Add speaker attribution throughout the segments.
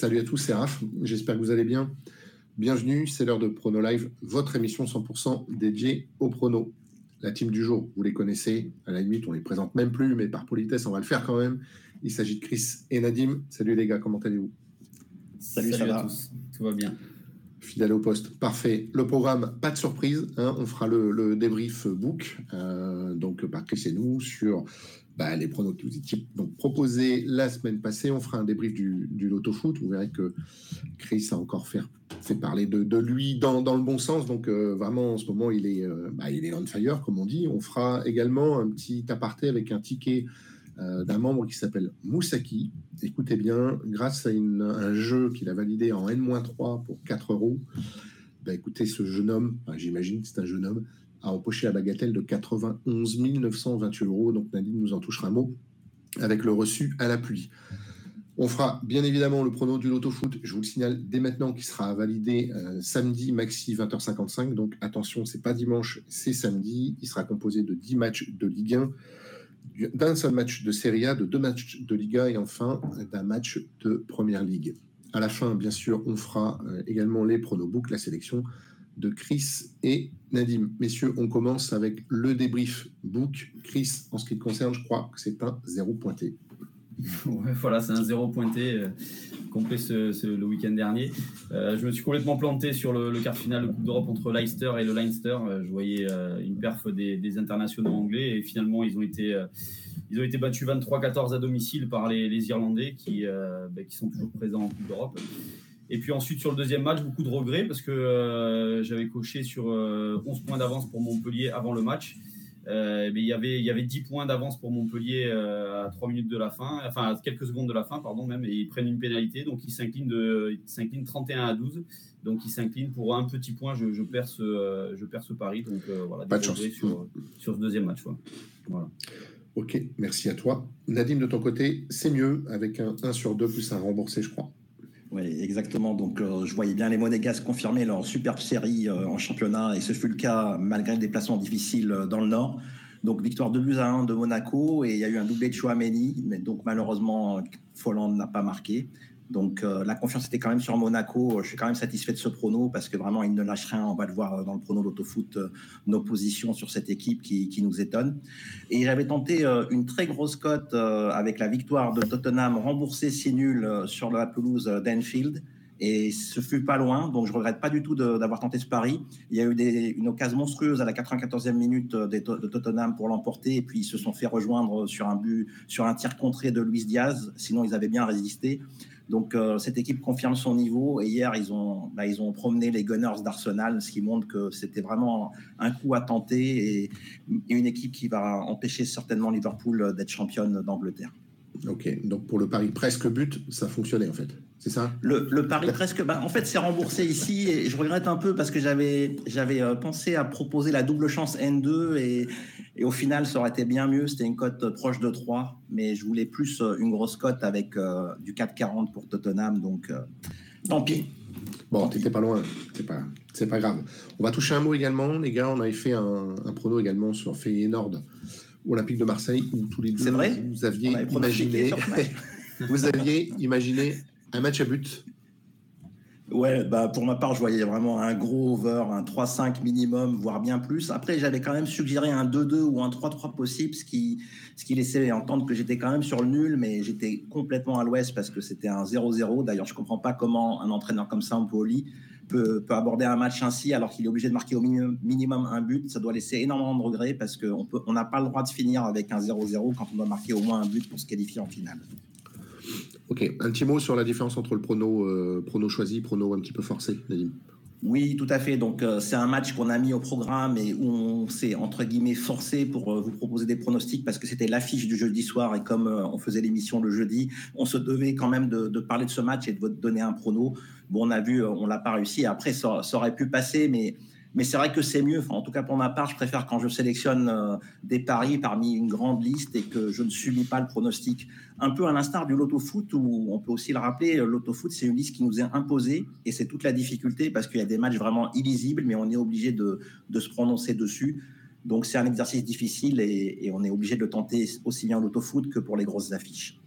Speaker 1: Salut à tous, c'est Raph. J'espère que vous allez bien. Bienvenue, c'est l'heure de Prono Live, votre émission 100% dédiée au prono. La team du jour, vous les connaissez. À la limite, on les présente même plus, mais par politesse, on va le faire quand même. Il s'agit de Chris et Nadim. Salut les gars, comment allez-vous?
Speaker 2: Salut, ça va? Tout va bien.
Speaker 1: Fidèle au poste, parfait. Le programme, pas de surprise. Hein. on fera le, débrief book, euh, donc par Chris et nous, sur bah, les pronos que vous étiez donc proposés la semaine passée. On fera un débrief du, du Loto Foot. Vous verrez que Chris a encore fait, fait parler de, lui dans, le bon sens. Donc euh, vraiment, en ce moment, il est, euh, bah, il est on fire, comme on dit. On fera également un petit aparté avec un ticket euh, d'un membre qui s'appelle Moussaki. Écoutez bien, grâce à un jeu qu'il a validé en N-3 pour 4 euros, bah, écoutez, ce jeune homme, j'imagine que c'est un jeune homme, a empoché la bagatelle de 91 928 euros. Donc Nadine nous en touchera un mot avec le reçu à la pluie. On fera bien évidemment le prono du Loto Foot, je vous le signale dès maintenant, qui sera validé euh, samedi maxi 20h55. Donc attention, c'est pas dimanche, c'est samedi. Il sera composé de 10 matchs de Ligue 1, d'un seul match de Serie A, de deux matchs de Liga et enfin d'un match de Première Ligue. À la fin, bien sûr, on fera euh, également les pronobook, la sélection de Chris et Nadim. Messieurs, on commence avec le débrief book. Chris, en ce qui te concerne, je crois que c'est un zéro pointé.
Speaker 2: Voilà, c'est un zéro pointé euh, complet ce, le week-end dernier. Euh, je me suis complètement planté sur le, quart final de Coupe d'Europe entre Leicester et le Leinster. Euh, je voyais une perf des, internationaux anglais et finalement ils ont été, ils ont été battus 23-14 à domicile par les, Irlandais qui, ben, qui sont toujours présents en Coupe d'Europe. Et puis ensuite, sur le deuxième match, beaucoup de regrets parce que euh, j'avais coché sur 11 euh, points d'avance pour Montpellier avant le match. Euh, mais il y avait il y avait 10 points d'avance pour Montpellier à 3 minutes de la fin, enfin à quelques secondes de la fin, pardon même, et ils prennent une pénalité, donc ils s'inclinent de s'inclinent 31 à 12, donc ils s'inclinent pour un petit point. Je, je perds ce je perds ce pari, donc voilà,
Speaker 1: Pas de chance.
Speaker 2: sur sur ce deuxième match.
Speaker 1: Voilà. Ok, merci à toi. Nadine, de ton côté, c'est mieux avec un 1 sur 2 plus un remboursé, je crois.
Speaker 3: Oui, exactement. Donc, euh, je voyais bien les Monégasques confirmer leur superbe série euh, en championnat, et ce fut le cas malgré le déplacement difficile euh, dans le Nord. Donc, victoire de buts à 1 de Monaco, et il y a eu un doublé de Chouameni, mais donc malheureusement, Folland n'a pas marqué. Donc euh, la confiance était quand même sur Monaco. Je suis quand même satisfait de ce prono parce que vraiment il ne lâche rien. On va le voir dans le prono d'autofoot, euh, nos positions sur cette équipe qui, nous étonne. Et j'avais tenté euh, une très grosse cote avec la victoire de Tottenham remboursée si nul sur la pelouse d'Enfield. Et ce fut pas loin, donc je regrette pas du tout d'avoir tenté ce pari. Il y a eu une occasion monstrueuse à la 94e minute de, de Tottenham pour l'emporter, et puis ils se sont fait rejoindre sur un but, sur un tir contré de Luis Diaz. Sinon, ils avaient bien résisté. Donc euh, cette équipe confirme son niveau et hier ils ont bah, ils ont promené les Gunners d'Arsenal, ce qui montre que c'était vraiment un coup à tenter et, une équipe qui va empêcher certainement Liverpool d'être championne d'Angleterre.
Speaker 1: Ok, donc pour le pari presque but, ça fonctionnait en fait. C'est ça?
Speaker 3: Le, le, pari presque. Bah, en fait, c'est remboursé ici et je regrette un peu parce que j'avais j'avais euh, pensé à proposer la double chance N2 et, et au final, ça aurait été bien mieux. C'était une cote proche de 3, mais je voulais plus euh, une grosse cote avec euh, du 4,40 pour Tottenham. Donc, tant pis.
Speaker 1: Bon, t'étais pas loin. C'est pas, c'est pas grave. On va toucher un mot également, les gars. On avait fait un, un prono également sur Feyenoord Olympique de Marseille où tous les deux
Speaker 3: vrai?
Speaker 1: vous aviez imaginé, vous aviez imaginé un match à but
Speaker 3: Ouais, bah pour ma part, je voyais vraiment un gros over, un 3-5 minimum, voire bien plus. Après, j'avais quand même suggéré un 2-2 ou un 3-3 possible, ce qui, ce qui laissait entendre que j'étais quand même sur le nul, mais j'étais complètement à l'ouest parce que c'était un 0-0. D'ailleurs, je comprends pas comment un entraîneur comme ça, Poli, peut, peut aborder un match ainsi alors qu'il est obligé de marquer au minimum, un but. Ça doit laisser énormément de regrets parce qu'on on n'a pas le droit de finir avec un 0-0 quand on doit marquer au moins un but pour se qualifier en finale.
Speaker 1: Ok, un petit mot sur la différence entre le prono, euh, prono choisi, prono un petit peu forcé, Nadim.
Speaker 3: Oui, tout à fait. Donc euh, c'est un match qu'on a mis au programme et où on s'est entre guillemets forcé pour euh, vous proposer des pronostics parce que c'était l'affiche du jeudi soir et comme on faisait l'émission le jeudi, on se devait quand même de, parler de ce match et de donner un prono. Bon, on a vu, on l'a pas réussi. Après, ça, ça aurait pu passer, mais mais c'est vrai que c'est mieux. en tout cas, pour ma part, je préfère quand je sélectionne euh, des paris parmi une grande liste et que je ne subis pas le pronostic. Un peu à l'instar du loto foot, où on peut aussi le rappeler, euh, loto foot, c'est une liste qui nous est imposée et c'est toute la difficulté parce qu'il y a des matchs vraiment illisibles, mais on est obligé de, de se prononcer dessus. Donc c'est un exercice difficile et, on est obligé de le tenter aussi bien au loto foot que pour les grosses affiches.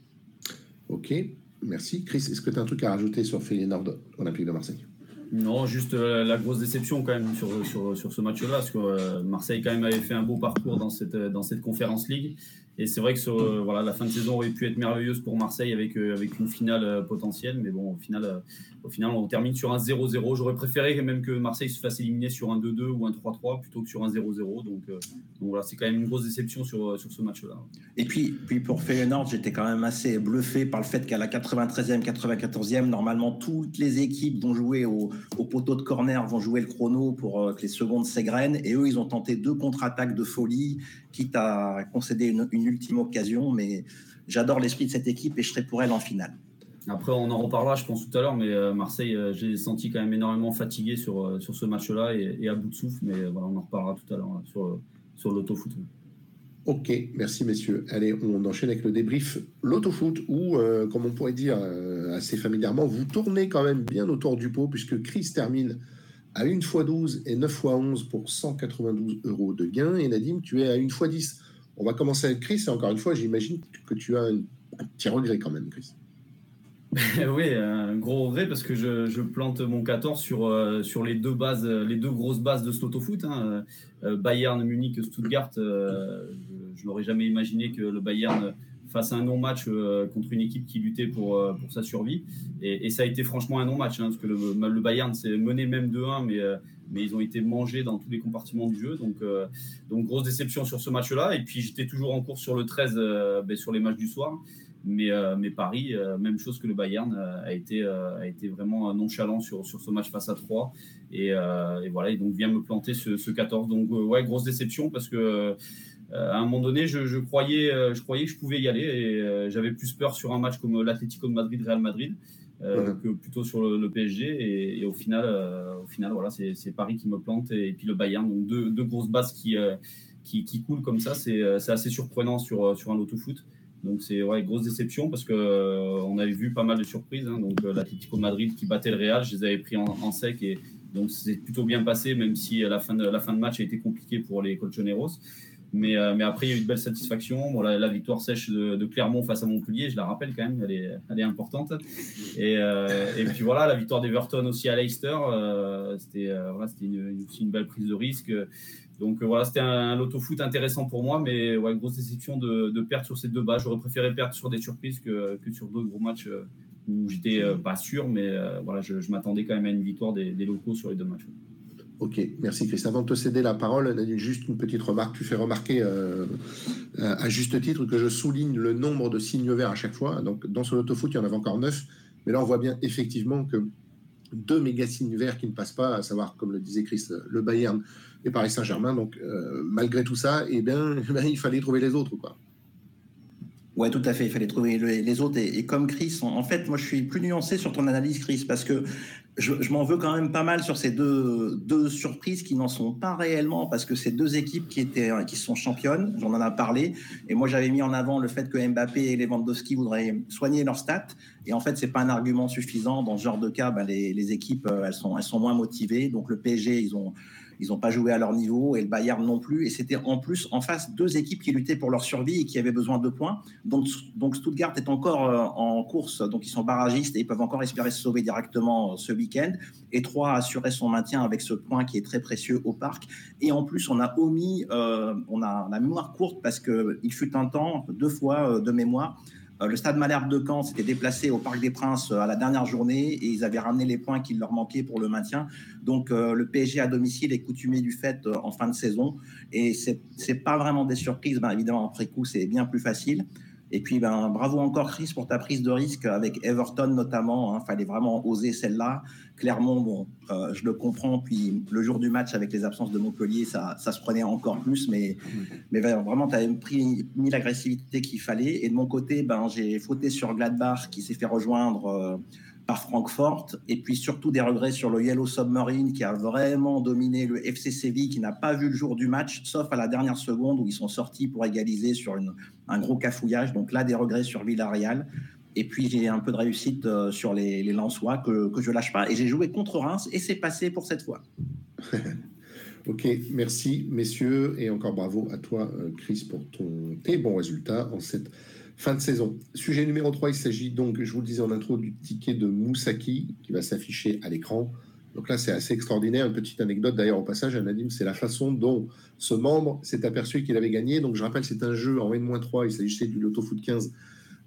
Speaker 1: Ok. merci. Chris, est-ce que tu as un truc à rajouter sur Feyenoord Olympique de Marseille?
Speaker 2: Non, juste euh, la grosse déception quand même sur, sur, sur ce match-là, parce que euh, Marseille quand même avait fait un beau parcours dans cette, dans cette Conférence League. Et c'est vrai que euh, voilà, la fin de saison aurait pu être merveilleuse pour Marseille avec, euh, avec une finale euh, potentielle. Mais bon, au final, au final, on termine sur un 0-0. J'aurais préféré même que Marseille se fasse éliminer sur un 2-2 ou un 3-3 plutôt que sur un 0-0. Donc, voilà, c'est quand même une grosse déception sur, sur ce match-là.
Speaker 3: Et puis, puis pour Feyenoord, j'étais quand même assez bluffé par le fait qu'à la 93e, 94e, normalement, toutes les équipes vont jouer au, au poteau de corner, vont jouer le chrono pour que les secondes s'égrènent. Et eux, ils ont tenté deux contre-attaques de folie, quitte à concéder une, une ultime occasion, mais j'adore l'esprit de cette équipe et je serai pour elle en finale.
Speaker 2: Après, on en reparlera, je pense, tout à l'heure, mais euh, Marseille, euh, j'ai senti quand même énormément fatigué sur, euh, sur ce match-là et, à bout de souffle, mais voilà, on en reparlera tout à l'heure hein, sur, sur l'autofoot.
Speaker 1: Ok, merci messieurs. Allez, on enchaîne avec le débrief l'autofoot, où, comme on pourrait dire assez familièrement, vous tournez quand même bien autour du pot, puisque Chris termine à 1 x 12 et 9 x 11 pour 192 euros de gain, et Nadim, tu es à 1 x 10 on va commencer avec Chris. Et encore une fois, j'imagine que tu as un, petit regret quand même, Chris.
Speaker 2: oui, un gros regret parce que je, plante mon 14 sur, euh, sur les deux bases, les deux grosses bases de Slotofoot, hein. Euh, Bayern, Munich, Stuttgart. Euh, je, n'aurais jamais imaginé que le Bayern fasse un non-match contre une équipe qui luttait pour, pour sa survie. Et, ça a été franchement un non-match, hein, parce que le, Bayern s'est mené même 2-1, mais mais ils ont été mangés dans tous les compartiments du jeu. Donc, euh, grosse déception sur ce match-là. Et puis j'étais toujours en course sur le 13, euh, ben, sur les matchs du soir. Mais, euh, Paris, même chose que le Bayern, a, été, vraiment nonchalant sur, sur ce match face à 3. Et, et voilà, et donc vient me planter ce, ce 14. Donc ouais, grosse déception parce que à un moment donné, je, je, croyais, je croyais que je pouvais y aller et j'avais plus peur sur un match comme l'Atlético de Madrid, Real Madrid. Euh, que plutôt sur le, PSG. Et, au final, euh, au final voilà, c'est Paris qui me plante et, puis le Bayern. Donc deux, deux grosses bases qui, euh, qui, qui, coulent comme ça. C'est assez surprenant sur, sur un auto-foot. Donc c'est ouais, grosse déception parce que on avait vu pas mal de surprises. Hein. Donc l'Atlético Madrid qui battait le Real, je les avais pris en, sec et donc c'est plutôt bien passé, même si la fin de la fin de match a été compliquée pour les Colchoneros. Mais, euh, mais après, il y a eu de belles satisfactions. Bon, la, victoire sèche de, Clermont face à Montpellier, je la rappelle quand même, elle est, importante. Et, euh, et, puis voilà, la victoire d'Everton aussi à Leicester, euh, c'était voilà, une, aussi une belle prise de risque. Donc voilà, c'était un, loto-foot intéressant pour moi, mais grosse déception de, de perdre sur ces deux bas. J'aurais préféré perdre sur des surprises que, sur d'autres gros matchs où j'étais pas sûr, mais voilà, je, m'attendais quand même à une victoire des locaux sur les deux matchs.
Speaker 1: Ok, merci Chris. Avant de te céder la parole, juste une petite remarque. Tu fais remarquer euh, euh, à juste titre que je souligne le nombre de signes verts à chaque fois. Donc dans ce loto foot, il y en avait encore neuf. Mais là, on voit bien effectivement que deux méga signes verts qui ne passent pas, à savoir, comme le disait Chris, le Bayern et Paris Saint-Germain. Donc euh, malgré tout ça, eh bien, il fallait trouver les autres. Quoi.
Speaker 3: Ouais, tout à fait. Il fallait trouver les autres. Et, comme Chris, en, fait, moi, je suis plus nuancé sur ton analyse, Chris, parce que je, m'en veux quand même pas mal sur ces deux, deux surprises qui n'en sont pas réellement, parce que c'est deux équipes qui étaient, qui sont championnes. J'en en ai parlé. Et moi, j'avais mis en avant le fait que Mbappé et Lewandowski voudraient soigner leurs stats. Et en fait, c'est pas un argument suffisant. Dans ce genre de cas, bah, les, les, équipes, euh, elles sont, elles sont moins motivées. Donc, le PSG, ils ont ils n'ont pas joué à leur niveau et le Bayern non plus. Et c'était en plus en face deux équipes qui luttaient pour leur survie et qui avaient besoin de points. Donc, donc Stuttgart est encore euh, en course, donc ils sont barragistes et ils peuvent encore espérer se sauver directement euh, ce week-end. Et trois a assuré son maintien avec ce point qui est très précieux au parc. Et en plus, on a omis, euh, on a la mémoire courte parce qu'il fut un temps, deux fois de mémoire, le stade Malherbe de Caen s'était déplacé au Parc des Princes euh, à la dernière journée et ils avaient ramené les points qu'il leur manquait pour le maintien. Donc euh, le PSG à domicile est coutumé du fait en fin de saison et c'est c'est pas vraiment des surprises. Ben, évidemment après coup c'est bien plus facile. Et puis, ben, bravo encore, Chris, pour ta prise de risque avec Everton notamment. Il hein. fallait vraiment oser celle-là. Bon, euh, je le comprends. Puis le jour du match, avec les absences de Montpellier, ça, se prenait encore plus. Mais, mais vraiment, tu as pris, mis l'agressivité qu'il fallait. Et de mon côté, ben, j'ai fauté sur Gladbach qui s'est fait rejoindre. Euh, par Francfort, et puis surtout des regrets sur le Yellow Submarine qui a vraiment dominé le FC Séville, qui n'a pas vu le jour du match, sauf à la dernière seconde où ils sont sortis pour égaliser sur un gros cafouillage. Donc là, des regrets sur Villarreal. Et puis j'ai un peu de réussite euh, sur les, les Lensois que, que je lâche pas. Et j'ai joué contre Reims et c'est passé pour cette fois.
Speaker 1: ok, merci messieurs et encore bravo à toi euh, Chris pour ton, tes bons résultats en cette fin de saison. Sujet numéro 3, il s'agit donc, je vous le disais en intro, du ticket de Moussaki qui va s'afficher à l'écran. Donc là, c'est assez extraordinaire. Une petite anecdote d'ailleurs au passage, Nadim, c'est la façon dont ce membre s'est aperçu qu'il avait gagné. Donc je rappelle, c'est un jeu en N-3, il s'agissait du Lotto Foot 15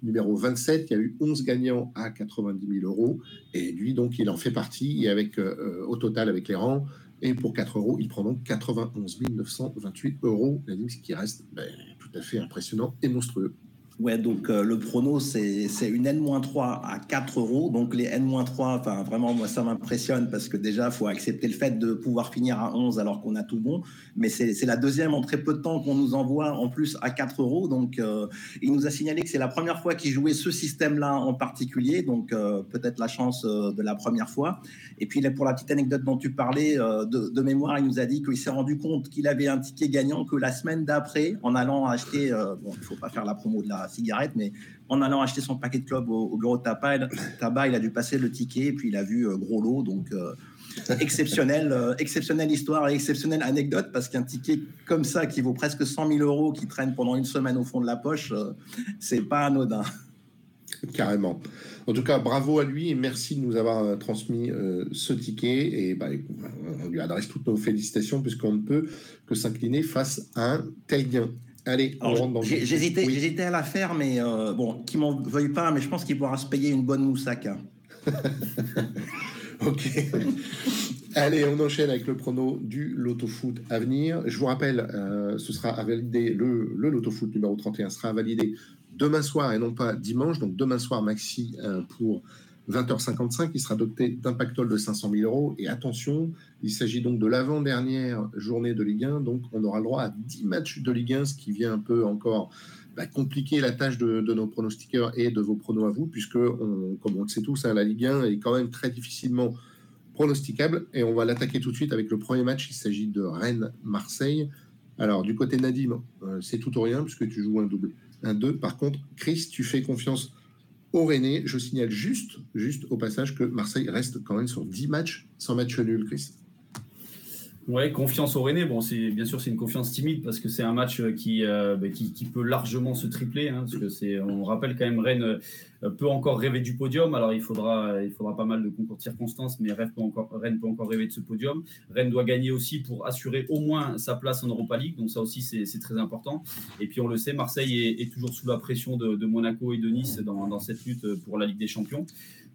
Speaker 1: numéro 27. Il y a eu 11 gagnants à 90 000 euros. Et lui, donc, il en fait partie. Avec, euh, au total, avec les rangs, et pour 4 euros, il prend donc 91 928 euros. Ce qui reste ben, tout à fait impressionnant et monstrueux.
Speaker 3: Ouais, donc euh, le prono, c'est une N-3 à 4 euros. Donc les N-3, enfin vraiment, moi, ça m'impressionne parce que déjà, il faut accepter le fait de pouvoir finir à 11 alors qu'on a tout bon. Mais c'est la deuxième en très peu de temps qu'on nous envoie en plus à 4 euros. Donc euh, il nous a signalé que c'est la première fois qu'il jouait ce système-là en particulier. Donc euh, peut-être la chance de la première fois. Et puis pour la petite anecdote dont tu parlais, de, de, mémoire, il nous a dit qu'il s'est rendu compte qu'il avait un ticket gagnant que la semaine d'après, en allant acheter, bon, il ne faut pas faire la promo de la cigarette, mais en allant acheter son paquet de club au, bureau de tabac, tabac, il a dû passer le ticket et puis il a vu euh, gros lot. Donc, euh, exceptionnel, euh, exceptionnelle histoire et exceptionnelle anecdote parce qu'un ticket comme ça qui vaut presque 100 000 euros qui traîne pendant une semaine au fond de la poche, c'est pas anodin.
Speaker 1: Carrément. En tout cas, bravo à lui et merci de nous avoir transmis ce ticket. Et bah, on lui adresse toutes nos félicitations puisqu'on ne peut que s'incliner face à un tel gain. Allez,
Speaker 3: J'hésitais à la faire, mais euh, bon, qui m'en veuille pas, mais je pense qu'il pourra se payer une bonne moussaka.
Speaker 1: ok. Allez, on enchaîne avec le prono du Loto Foot à venir. Je vous rappelle, euh, ce sera à valider, le, le Loto Foot numéro 31 sera validé demain soir et non pas dimanche. Donc demain soir, maxi euh, pour 20h55, il sera doté d'un pactole de 500 000 euros. Et attention, il s'agit donc de l'avant-dernière journée de Ligue 1. Donc, on aura le droit à 10 matchs de Ligue 1, ce qui vient un peu encore bah, compliquer la tâche de, nos pronostiqueurs et de vos pronos à vous, puisque, comme on le sait tous, hein, la Ligue 1 est quand même très difficilement pronosticable. Et on va l'attaquer tout de suite avec le premier match. Il s'agit de Rennes-Marseille. Alors, du côté Nadim, euh, c'est tout ou rien, puisque tu joues un double, un 2. Par contre, Chris, tu fais confiance René. Je signale juste, juste au passage que Marseille reste quand même sur 10 matchs sans match nul, Chris.
Speaker 2: Ouais, confiance au René. Bon, c'est bien sûr c'est une confiance timide parce que c'est un match qui, euh, bah, qui, qui, peut largement se tripler. Hein, parce que c'est, on rappelle quand même Rennes euh, peut encore rêver du podium. Alors il faudra, il faudra pas mal de concours de circonstances, mais Rennes peut encore, Rennes peut encore rêver de ce podium. Rennes doit gagner aussi pour assurer au moins sa place en Europa League. Donc ça aussi c'est, très important. Et puis on le sait, Marseille est, toujours sous la pression de, Monaco et de Nice dans, dans cette lutte pour la Ligue des Champions.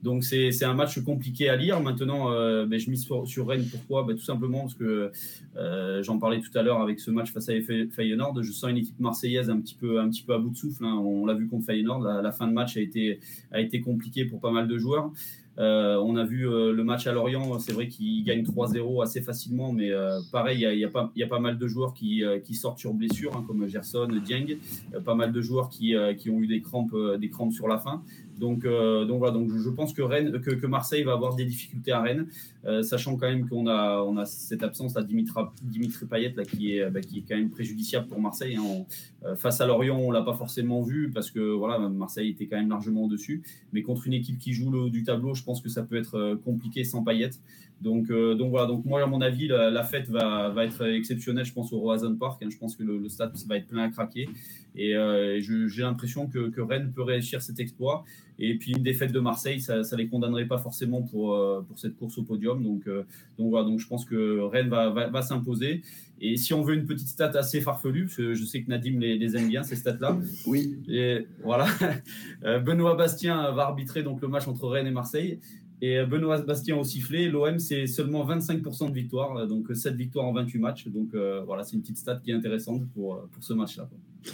Speaker 2: Donc c'est un match compliqué à lire. Maintenant, euh, ben, je mise sur, Rennes. Pourquoi? Ben, Tout simplement parce que euh, j'en parlais tout à l'heure avec ce match face à Feyenoord. Je sens une équipe marseillaise un petit peu, un petit peu à bout de souffle. Hein. On l'a vu contre Feyenoord. La, fin de match a été, a été compliquée pour pas mal de joueurs. Euh, on a vu le match à Lorient, c'est vrai qu'ils gagnent 3-0 assez facilement, mais pareil, il y, a, pas, mal de joueurs qui, sortent sur blessure, hein, comme Gerson, Dieng, pas mal de joueurs qui, qui, ont eu des crampes, des crampes sur la fin. Donc, euh, donc voilà, je pense que, Marseille va avoir des difficultés à Rennes, euh, sachant quand même qu'on a, cette absence à Dimitri, Payet là, qui, est, bah, qui est quand même préjudiciable pour Marseille. Hein. Euh, face à Lorient, on l'a pas forcément vu parce que voilà, Marseille était quand même largement au-dessus. Mais contre une équipe qui joue du tableau, je pense que ça peut être compliqué sans Payet. Donc, donc voilà, donc moi à mon avis, la, fête va, va, être exceptionnelle, je pense, au Roazhon Park. Hein. je pense que le, stade va être plein à craquer. Et j'ai l'impression que, que Rennes peut réussir cet exploit. Et puis une défaite de Marseille, ça ne les condamnerait pas forcément pour, euh, pour cette course au podium. Donc, euh, donc voilà, donc je pense que Rennes va, va, s'imposer. Et si on veut une petite stat assez farfelue, parce que je sais que Nadim les, aime bien, ces stats-là.
Speaker 3: Oui.
Speaker 2: Et voilà. Euh, Benoît Bastien va arbitrer donc le match entre Rennes et Marseille. Et Benoît Bastien au sifflet, l'OM, c'est seulement 25% de victoire, donc 7 victoires en 28 matchs. Donc voilà, c'est une petite stat qui est intéressante pour, pour ce match-là.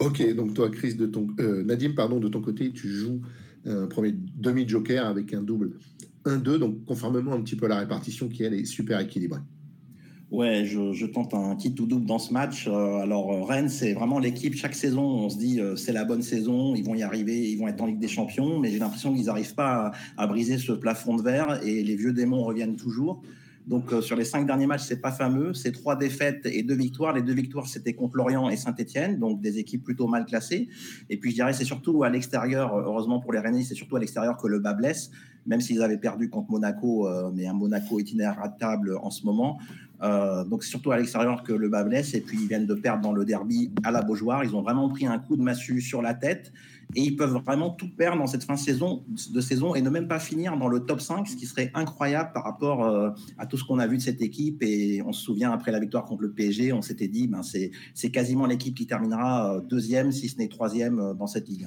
Speaker 1: Ok, donc toi, Chris, de ton, euh, Nadim, pardon, de ton côté, tu joues un premier demi-joker avec un double 1-2, donc conformément un petit peu à la répartition qui, elle, est super équilibrée.
Speaker 3: Ouais, je, tente un petit tout double dans ce match. Euh, alors, euh, Rennes, c'est vraiment l'équipe. Chaque saison, on se dit c'est la bonne saison, ils vont y arriver, ils vont être en Ligue des Champions, mais j'ai l'impression qu'ils n'arrivent pas à, briser ce plafond de verre et les vieux démons reviennent toujours. Donc euh, sur les cinq derniers matchs, c'est pas fameux. C'est trois défaites et deux victoires. Les deux victoires, c'était contre Lorient et Saint-Etienne, donc des équipes plutôt mal classées. Et puis je dirais, c'est surtout à l'extérieur, heureusement pour les Rennais, c'est surtout à l'extérieur que le bas blesse. même s'ils avaient perdu contre Monaco, mais un Monaco itinéraire table en ce moment. Donc, c'est surtout à l'extérieur que le bas blesse. Et puis, ils viennent de perdre dans le derby à la Beaujoire. Ils ont vraiment pris un coup de massue sur la tête et ils peuvent vraiment tout perdre dans cette fin de saison, et ne même pas finir dans le top 5, ce qui serait incroyable par rapport euh, à tout ce qu'on a vu de cette équipe. Et on se souvient, après la victoire contre le PSG, on s'était dit, ben, c'est quasiment l'équipe qui terminera euh, deuxième, si ce n'est troisième euh, dans cette ligue.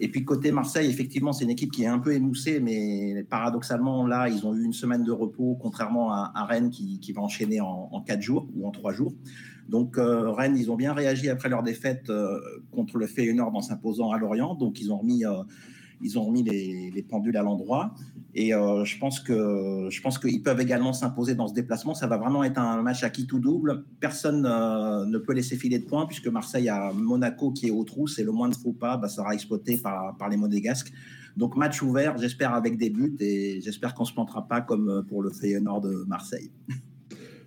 Speaker 3: Et puis côté Marseille, effectivement, c'est une équipe qui est un peu émoussée, mais paradoxalement, là, ils ont eu une semaine de repos, contrairement à, Rennes qui, va enchaîner en, en, quatre jours ou en trois jours. Donc euh, Rennes, ils ont bien réagi après leur défaite euh, contre le Feyenoord en s'imposant à Lorient. Donc ils ont remis, euh, ils ont remis les, pendules à l'endroit. Et je pense que je pense qu'ils peuvent également s'imposer dans ce déplacement. Ça va vraiment être un match à qui tout double. Personne ne peut laisser filer de points puisque Marseille a Monaco qui est au trou. C'est le moins de faux pas, bah, ça sera exploité par, les Monégasques. Donc match ouvert, j'espère avec des buts et j'espère qu'on se plantera pas comme pour le Feyenoord de Marseille.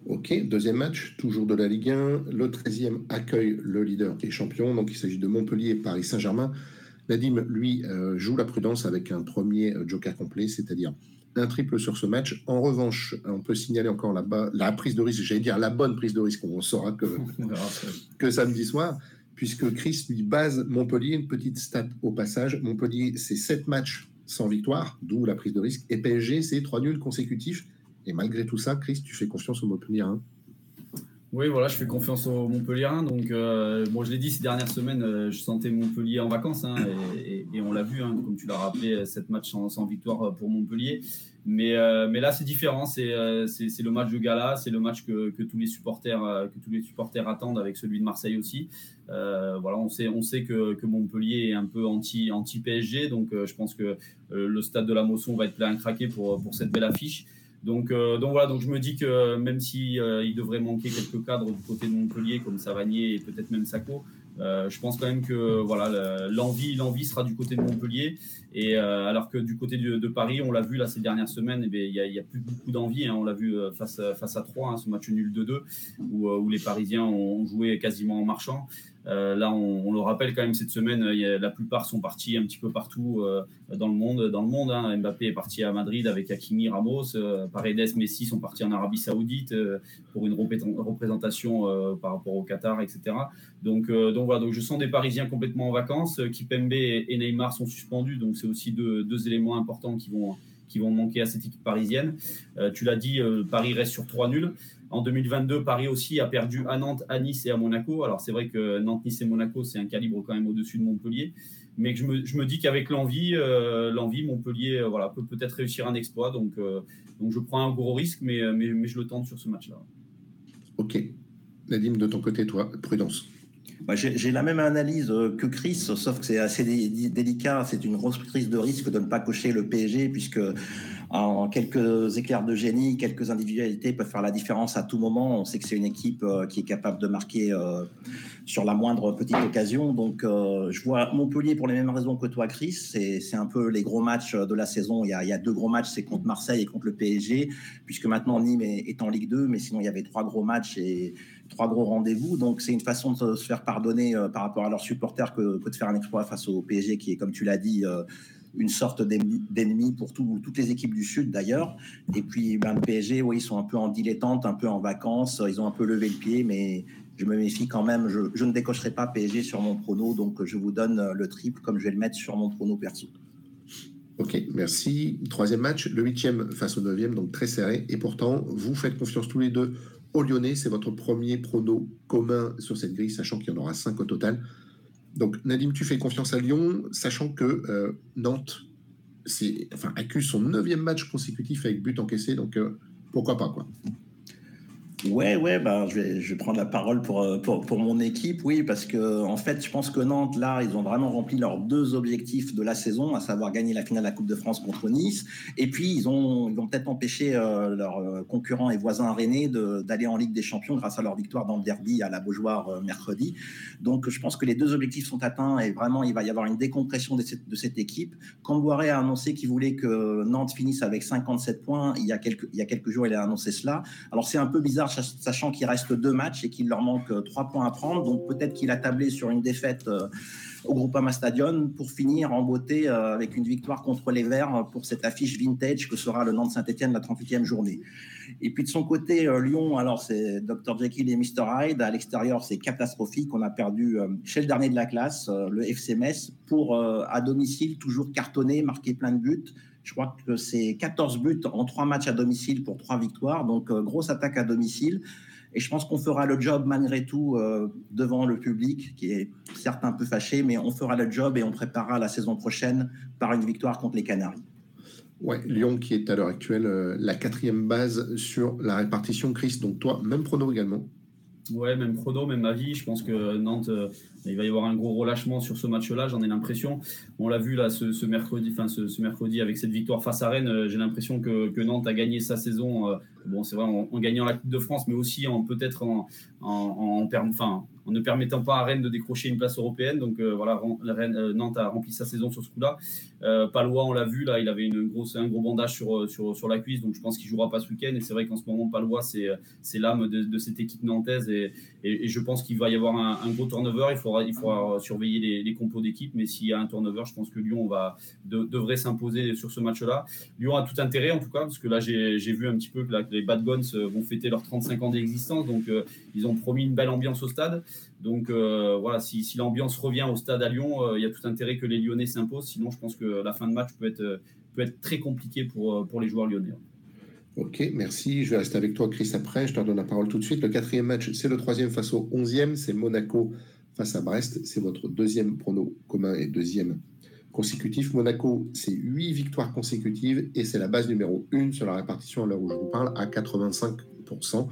Speaker 1: Ok, deuxième match, toujours de la Ligue 1. Le 13e accueille le leader et champion. Donc il s'agit de Montpellier Paris Saint-Germain. Nadim, lui, euh, joue la prudence avec un premier euh, joker complet, c'est-à-dire un triple sur ce match. En revanche, on peut signaler encore la, la prise de risque, j'allais dire la bonne prise de risque, on saura que, que samedi soir, puisque Chris lui base Montpellier, une petite stat au passage. Montpellier, c'est 7 matchs sans victoire, d'où la prise de risque. Et PSG, c'est 3 nuls consécutifs. Et malgré tout ça, Chris, tu fais confiance au Montpellier
Speaker 2: Oui, voilà, je fais confiance au Montpellier. Donc, euh, bon, je l'ai dit ces dernières semaines, euh, je sentais Montpellier en vacances. Hein, et, on l'a vu, hein, comme tu l'as rappelé, cette match sans, victoire pour Montpellier. Mais, euh, là, c'est différent. C'est le match de gala. C'est le match que, tous les supporters, que tous les supporters attendent avec celui de Marseille aussi. voilà, on sait, on sait que, Montpellier est un peu anti, anti PSG. Donc, je pense que le stade de la Mosson va être plein à craquer pour cette belle affiche. Donc, euh, donc voilà, donc je me dis que même si euh, devrait manquer quelques cadres du côté de Montpellier, comme Savanier et peut-être même Sacco, euh, je pense quand même que voilà l'envie, sera du côté de Montpellier. Et alors que du côté de, Paris, on l'a vu là ces dernières semaines, eh il n'y a, plus beaucoup d'envie. Hein. on l'a vu face, face à 3, hein, ce match nul 2-2, où, où, les Parisiens ont joué quasiment en marchant. Euh, là, on, le rappelle quand même cette semaine, la plupart sont partis un petit peu partout euh, dans le monde. Dans le monde hein. Mbappé est parti à Madrid avec Hakimi, Ramos. Euh, Paredes, Messi sont partis en Arabie Saoudite pour une représentation par rapport au Qatar, etc. Donc, donc voilà, donc je sens des Parisiens complètement en vacances. Kipembe et, Neymar sont suspendus, donc c'est aussi deux, deux, éléments importants qui vont qui vont manquer à cette équipe parisienne. tu l'as dit, Paris reste sur 3 nuls. En 2022, Paris aussi a perdu à Nantes, à Nice et à Monaco. Alors c'est vrai que Nantes, Nice et Monaco, c'est un calibre quand même au-dessus de Montpellier. Mais je me, je me dis qu'avec l'envie, euh, l'envie, Montpellier euh, voilà, peut peut-être réussir un exploit. Donc, euh, donc je prends un gros risque, mais, mais, mais je le tente sur ce match-là.
Speaker 1: Ok. Nadim, de ton côté, toi, prudence.
Speaker 3: Bah, j'ai la même analyse que Chris, sauf que c'est assez délicat. C'est une grosse prise de risque de ne pas cocher le PSG, puisque en quelques éclairs de génie, quelques individualités peuvent faire la différence à tout moment. On sait que c'est une équipe euh, qui est capable de marquer euh, sur la moindre petite occasion. Donc, euh, je vois Montpellier pour les mêmes raisons que toi, Chris. C'est un peu les gros matchs de la saison. Il y a, deux gros matchs, c'est contre Marseille et contre le PSG, puisque maintenant Nîmes est, en Ligue 2, mais sinon il y avait trois gros matchs et trois gros rendez-vous. Donc, c'est une façon de se faire pardonner par rapport à leurs supporters que, que, de faire un exploit face au PSG, qui est, comme tu l'as dit, une sorte d'ennemi pour toutes les équipes du Sud d'ailleurs. Et puis ben, le PSG, ils sont un peu en dilettante, un peu en vacances, ils ont un peu levé le pied, mais je me méfie quand même. Je, ne décocherai pas PSG sur mon prono, donc je vous donne le triple comme je vais le mettre sur mon prono perso.
Speaker 1: Ok, merci. Troisième match, le huitième face au neuvième, donc très serré. Et pourtant, vous faites confiance tous les deux au Lyonnais. C'est votre premier prono commun sur cette grille, sachant qu'il y en aura cinq au total. Donc, Nadim, tu fais confiance à Lyon, sachant que euh, Nantes accuse son neuvième match consécutif avec but encaissé, donc euh, pourquoi pas quoi.
Speaker 3: Ouais, ouais, bah, je, vais, prendre la parole pour, euh, pour, pour, mon équipe, oui, parce que en fait, je pense que Nantes, là, ils ont vraiment rempli leurs deux objectifs de la saison, à savoir gagner la finale de la Coupe de France contre Nice, et puis ils ont, ils ont peut-être empêché euh, leurs euh, concurrents et voisins rennais d'aller en Ligue des Champions grâce à leur victoire dans le derby à la Beaujoire mercredi. Donc, je pense que les deux objectifs sont atteints et vraiment, il va y avoir une décompression de cette, de cette équipe. A annoncé qu'il voulait que Nantes finisse avec 57 points. Il y a quelques, il y a quelques jours, il a annoncé cela. Alors, c'est un peu bizarre sachant qu'il reste deux matchs et qu'il leur manque trois points à prendre. Donc peut-être qu'il a tablé sur une défaite au Groupama Stadion pour finir en beauté avec une victoire contre les Verts pour cette affiche vintage que sera le Nantes-Saint-Etienne la 38e journée. Et puis de son côté, Lyon, alors c'est Dr Jekyll et Mr Hyde. À l'extérieur, c'est catastrophique. On a perdu chez le dernier de la classe, le FC Metz, pour à domicile toujours cartonné, marqué plein de buts. Je crois que c'est 14 buts en trois matchs à domicile pour trois victoires. Donc, euh, grosse attaque à domicile. Et je pense qu'on fera le job malgré tout euh, devant le public, qui est certes un peu fâché, mais on fera le job et on préparera la saison prochaine par une victoire contre les Canaries.
Speaker 1: Ouais, Lyon qui est à l'heure actuelle euh, la quatrième base sur la répartition. Chris, donc toi, même prono également
Speaker 2: Ouais, même prono, même avis. Je pense que Nantes il va y avoir un gros relâchement sur ce match-là, j'en ai l'impression. On l'a vu là ce, mercredi, enfin ce, mercredi avec cette victoire face à Rennes. Euh, j'ai l'impression que, Nantes a gagné sa saison. Euh, bon, c'est vrai en, gagnant la Coupe de France, mais aussi en peut-être en, en, enfin, ne permettant pas à Rennes de décrocher une place européenne. Donc euh, voilà, Nantes a rempli sa saison sur ce coup-là. Palois, on l'a vu là, il avait une grosse, un gros bandage sur, sur, sur la cuisse, donc je pense qu'il jouera pas ce week-end. Et c'est vrai qu'en ce moment, Palois, c'est l'âme de, cette équipe nantaise, et, et, je pense qu'il va y avoir un, gros turnover. Il faut il faudra surveiller les, compos d'équipe, mais s'il y a un turnover, je pense que Lyon va, devrait s'imposer sur ce match-là. Lyon a tout intérêt en tout cas, parce que là j'ai vu un petit peu que, les Bad Guns euh, vont fêter leurs 35 ans d'existence, donc euh, ils ont promis une belle ambiance au stade. Donc euh, voilà, si, l'ambiance revient au stade à Lyon, il y a tout intérêt que les Lyonnais s'imposent, sinon je pense que la fin de match peut être, peut être très compliquée pour, pour les joueurs lyonnais.
Speaker 1: Ok, merci. Je vais rester avec toi, Chris, après. Je te donne la parole tout de suite. Le quatrième match, c'est le troisième face au onzième. C'est Monaco face à Brest. C'est votre deuxième prono commun et deuxième consécutif. Monaco, c'est huit victoires consécutives et c'est la base numéro une sur la répartition à l'heure où je vous parle à 85%.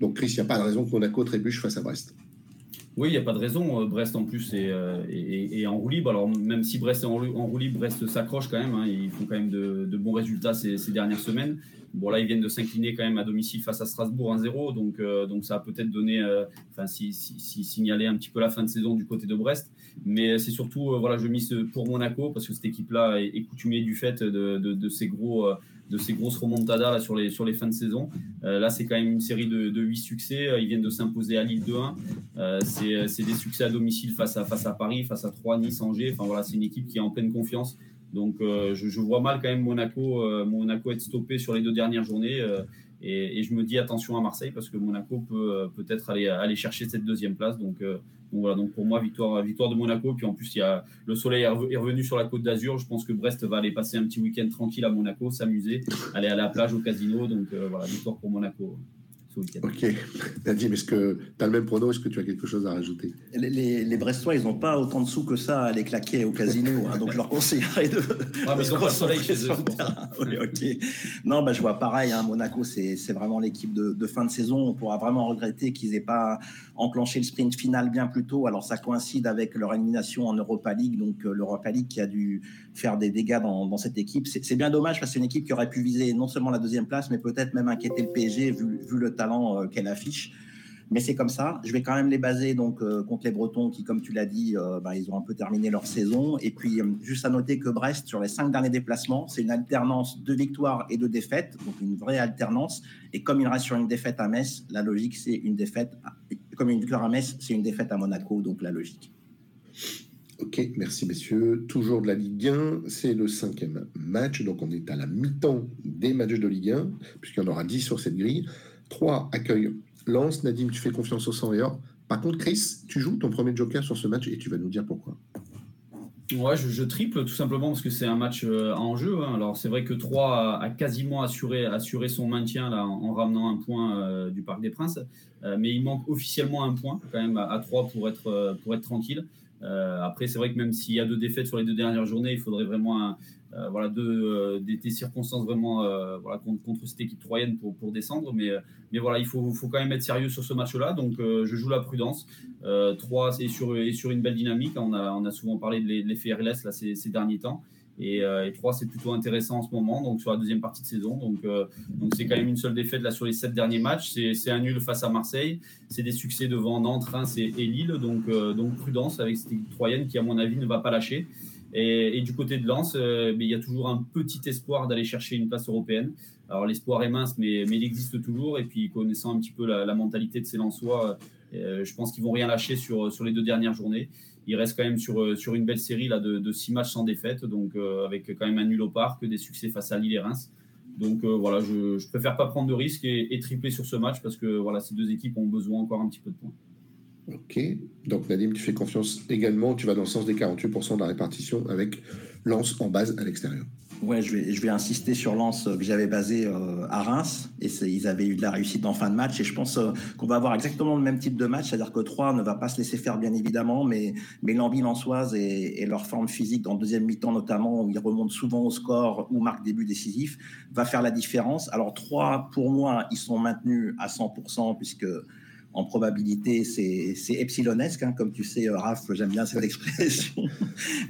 Speaker 1: Donc, Chris, il n'y a pas de raison que Monaco trébuche face à Brest.
Speaker 2: Oui, il n'y a pas de raison. Euh, Brest, en plus, est, euh, en roue libre. Alors, même si Brest est en, roue libre, Brest s'accroche quand même. Hein. Ils font quand même de, bons résultats ces, dernières semaines. Bon, là, ils viennent de s'incliner quand même à domicile face à Strasbourg 1-0. Donc, euh, donc, ça a peut-être donné, enfin, si, signalé un petit peu la fin de saison du côté de Brest. Mais c'est surtout, voilà, je mise pour Monaco parce que cette équipe-là est, coutumier du fait de, de ces gros de ces grosses remontadas là, sur, les, sur les fins de saison. Euh, là, c'est quand même une série de, de 8 succès. Euh, ils viennent de s'imposer à Lille 2-1. Euh, c'est des succès à domicile face à, face à Paris, face à 3, Nice, Angers. Enfin, voilà, c'est une équipe qui est en pleine confiance. Donc, je, je, vois mal quand même Monaco, Monaco être stoppé sur les deux dernières journées. Et, je me dis attention à Marseille parce que Monaco peut peut-être aller, aller chercher cette deuxième place. Donc, donc voilà, donc pour moi, victoire, victoire de Monaco. Puis en plus, il y a, le soleil est revenu sur la côte d'Azur. Je pense que Brest va aller passer un petit week-end tranquille à Monaco, s'amuser, aller à la plage, au casino. Donc euh, voilà, victoire pour Monaco.
Speaker 1: Ok. Nadim, est-ce que tu as le même prono Est-ce que tu as quelque chose à rajouter?
Speaker 3: Les, les, Brestois, ils n'ont pas autant de sous que ça à les claquer au casino. Hein, donc je leur conseillerais de.
Speaker 2: Ah, mais ils n'ont pas le soleil chez eux.
Speaker 3: ok. Non, bah, je vois pareil. Hein, Monaco, c'est vraiment l'équipe de, de, fin de saison. On pourra vraiment regretter qu'ils n'aient pas enclenché le sprint final bien plus tôt. Alors ça coïncide avec leur élimination en Europa League. Donc euh, l'Europa League qui a dû faire des dégâts dans, dans cette équipe. C'est bien dommage parce que c'est une équipe qui aurait pu viser non seulement la deuxième place, mais peut-être même inquiéter le PSG vu, vu le talent euh, qu'elle affiche. Mais c'est comme ça. Je vais quand même les baser donc euh, contre les Bretons qui, comme tu l'as dit, euh, bah, ils ont un peu terminé leur saison. Et puis juste à noter que Brest, sur les cinq derniers déplacements, c'est une alternance de victoires et de défaites, donc une vraie alternance. Et comme il reste sur une défaite à Metz, la logique c'est une défaite. Comme une victoire à Metz, c'est une défaite à Monaco, donc la logique.
Speaker 1: Ok, merci messieurs. Toujours de la Ligue 1, c'est le cinquième match, donc on est à la mi-temps des matchs de Ligue 1, puisqu'il y en aura 10 sur cette grille. 3 accueille Lance. Nadim, tu fais confiance au 100 Par contre, Chris, tu joues ton premier joker sur ce match et tu vas nous dire pourquoi.
Speaker 2: Ouais, je, triple tout simplement parce que c'est un match euh, en jeu. Hein. Alors c'est vrai que 3 a, quasiment assuré, son maintien en, ramenant un point euh, du Parc des Princes. Euh, mais il manque officiellement un point quand même à, 3 pour être, pour être tranquille. Après, c'est vrai que même s'il y a deux défaites sur les deux dernières journées, il faudrait vraiment euh, voilà, euh, des, circonstances vraiment euh, voilà, contre, cette équipe troyenne pour, pour descendre. Mais, mais voilà, il faut, faut quand même être sérieux sur ce match-là. Donc, je joue la prudence. 3 et sur, sur une belle dynamique. On a, on a souvent parlé de l'effet RLS là, ces derniers temps. Et, 3, c'est plutôt intéressant en ce moment, donc sur la deuxième partie de saison. Donc, donc c'est quand même une seule défaite là sur les sept derniers matchs. C'est un nul face à Marseille. C'est des succès devant Nantes, Reims et, Lille. Donc, donc prudence avec cette équipe troyenne qui, à mon avis, ne va pas lâcher. Et, du côté de Lens, il y a toujours un petit espoir d'aller chercher une place européenne. Alors l'espoir est mince, mais, mais, il existe toujours. Et puis connaissant un petit peu la, mentalité de ces Lensois, je pense qu'ils vont rien lâcher sur, sur les deux dernières journées. Ils restent quand même sur, sur une belle série de, six matchs sans défaite, donc avec quand même un nul au parc, des succès face à Lille et Reims. Donc euh, voilà, je, je, préfère pas prendre de risques et, tripler sur ce match parce que voilà, ces deux équipes ont besoin encore un petit peu de points.
Speaker 1: Ok, donc Nadim, tu fais confiance également, tu vas dans le sens des 48% de la répartition avec Lance en base à l'extérieur.
Speaker 3: Ouais, je vais, je vais insister sur Lens euh, que j'avais basé euh, à Reims. Et ils avaient eu de la réussite en fin de match. Et je pense euh, qu'on va avoir exactement le même type de match, c'est-à-dire que 3 ne va pas se laisser faire bien évidemment, mais, mais l'envie lensoise et, et, leur forme physique dans deuxième mi-temps notamment où ils remontent souvent au score ou marquent début décisif va faire la différence. Alors 3 pour moi ils sont maintenus à 100% puisque en probabilité, c'est epsilonesque, hein, comme tu sais, euh, Raph, j'aime bien cette expression.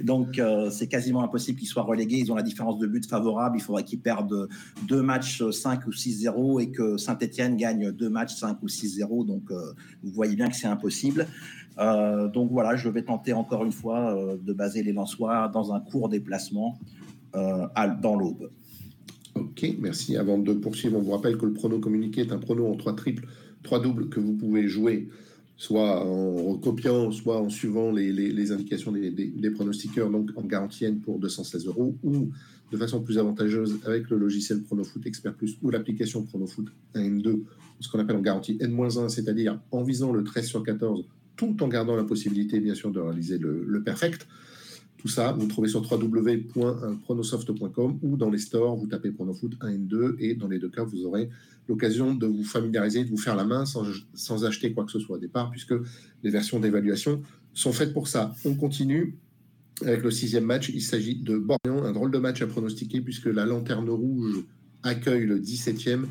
Speaker 3: Donc, euh, c'est quasiment impossible qu'ils soient relégués. Ils ont la différence de but favorable. Il faudrait qu'ils perdent deux matchs 5 ou 6-0 et que Saint-Etienne gagne deux matchs 5 ou 6-0. Donc, euh, vous voyez bien que c'est impossible. donc, voilà, je vais tenter encore une fois de baser les Lensois dans un court déplacement dans l'aube.
Speaker 1: Ok, merci. Avant de poursuivre, on vous rappelle que le prono communiqué est un prono en trois triples trois doubles que vous pouvez jouer, soit en copiant, soit en suivant les, indications des, pronostiqueurs, donc en garantie pour 216 euros, ou de façon plus avantageuse avec le logiciel PronoFoot Expert Plus ou l'application PronoFoot 1 N2, ce qu'on appelle en garantie N-1, c'est-à-dire en visant le 13 sur 14, tout en gardant la possibilité, bien sûr, de réaliser le perfect. Tout ça, vous trouvez sur www.pronosoft.com ou dans les stores, vous tapez Pronofoot 1 et 2 et dans les deux cas, vous aurez l'occasion de vous familiariser, de vous faire la main sans, acheter quoi que ce soit au départ, puisque les versions d'évaluation sont faites pour ça. On continue avec le sixième match. Il s'agit de Bordeaux, un drôle de match à pronostiquer puisque la lanterne rouge accueille le 17e.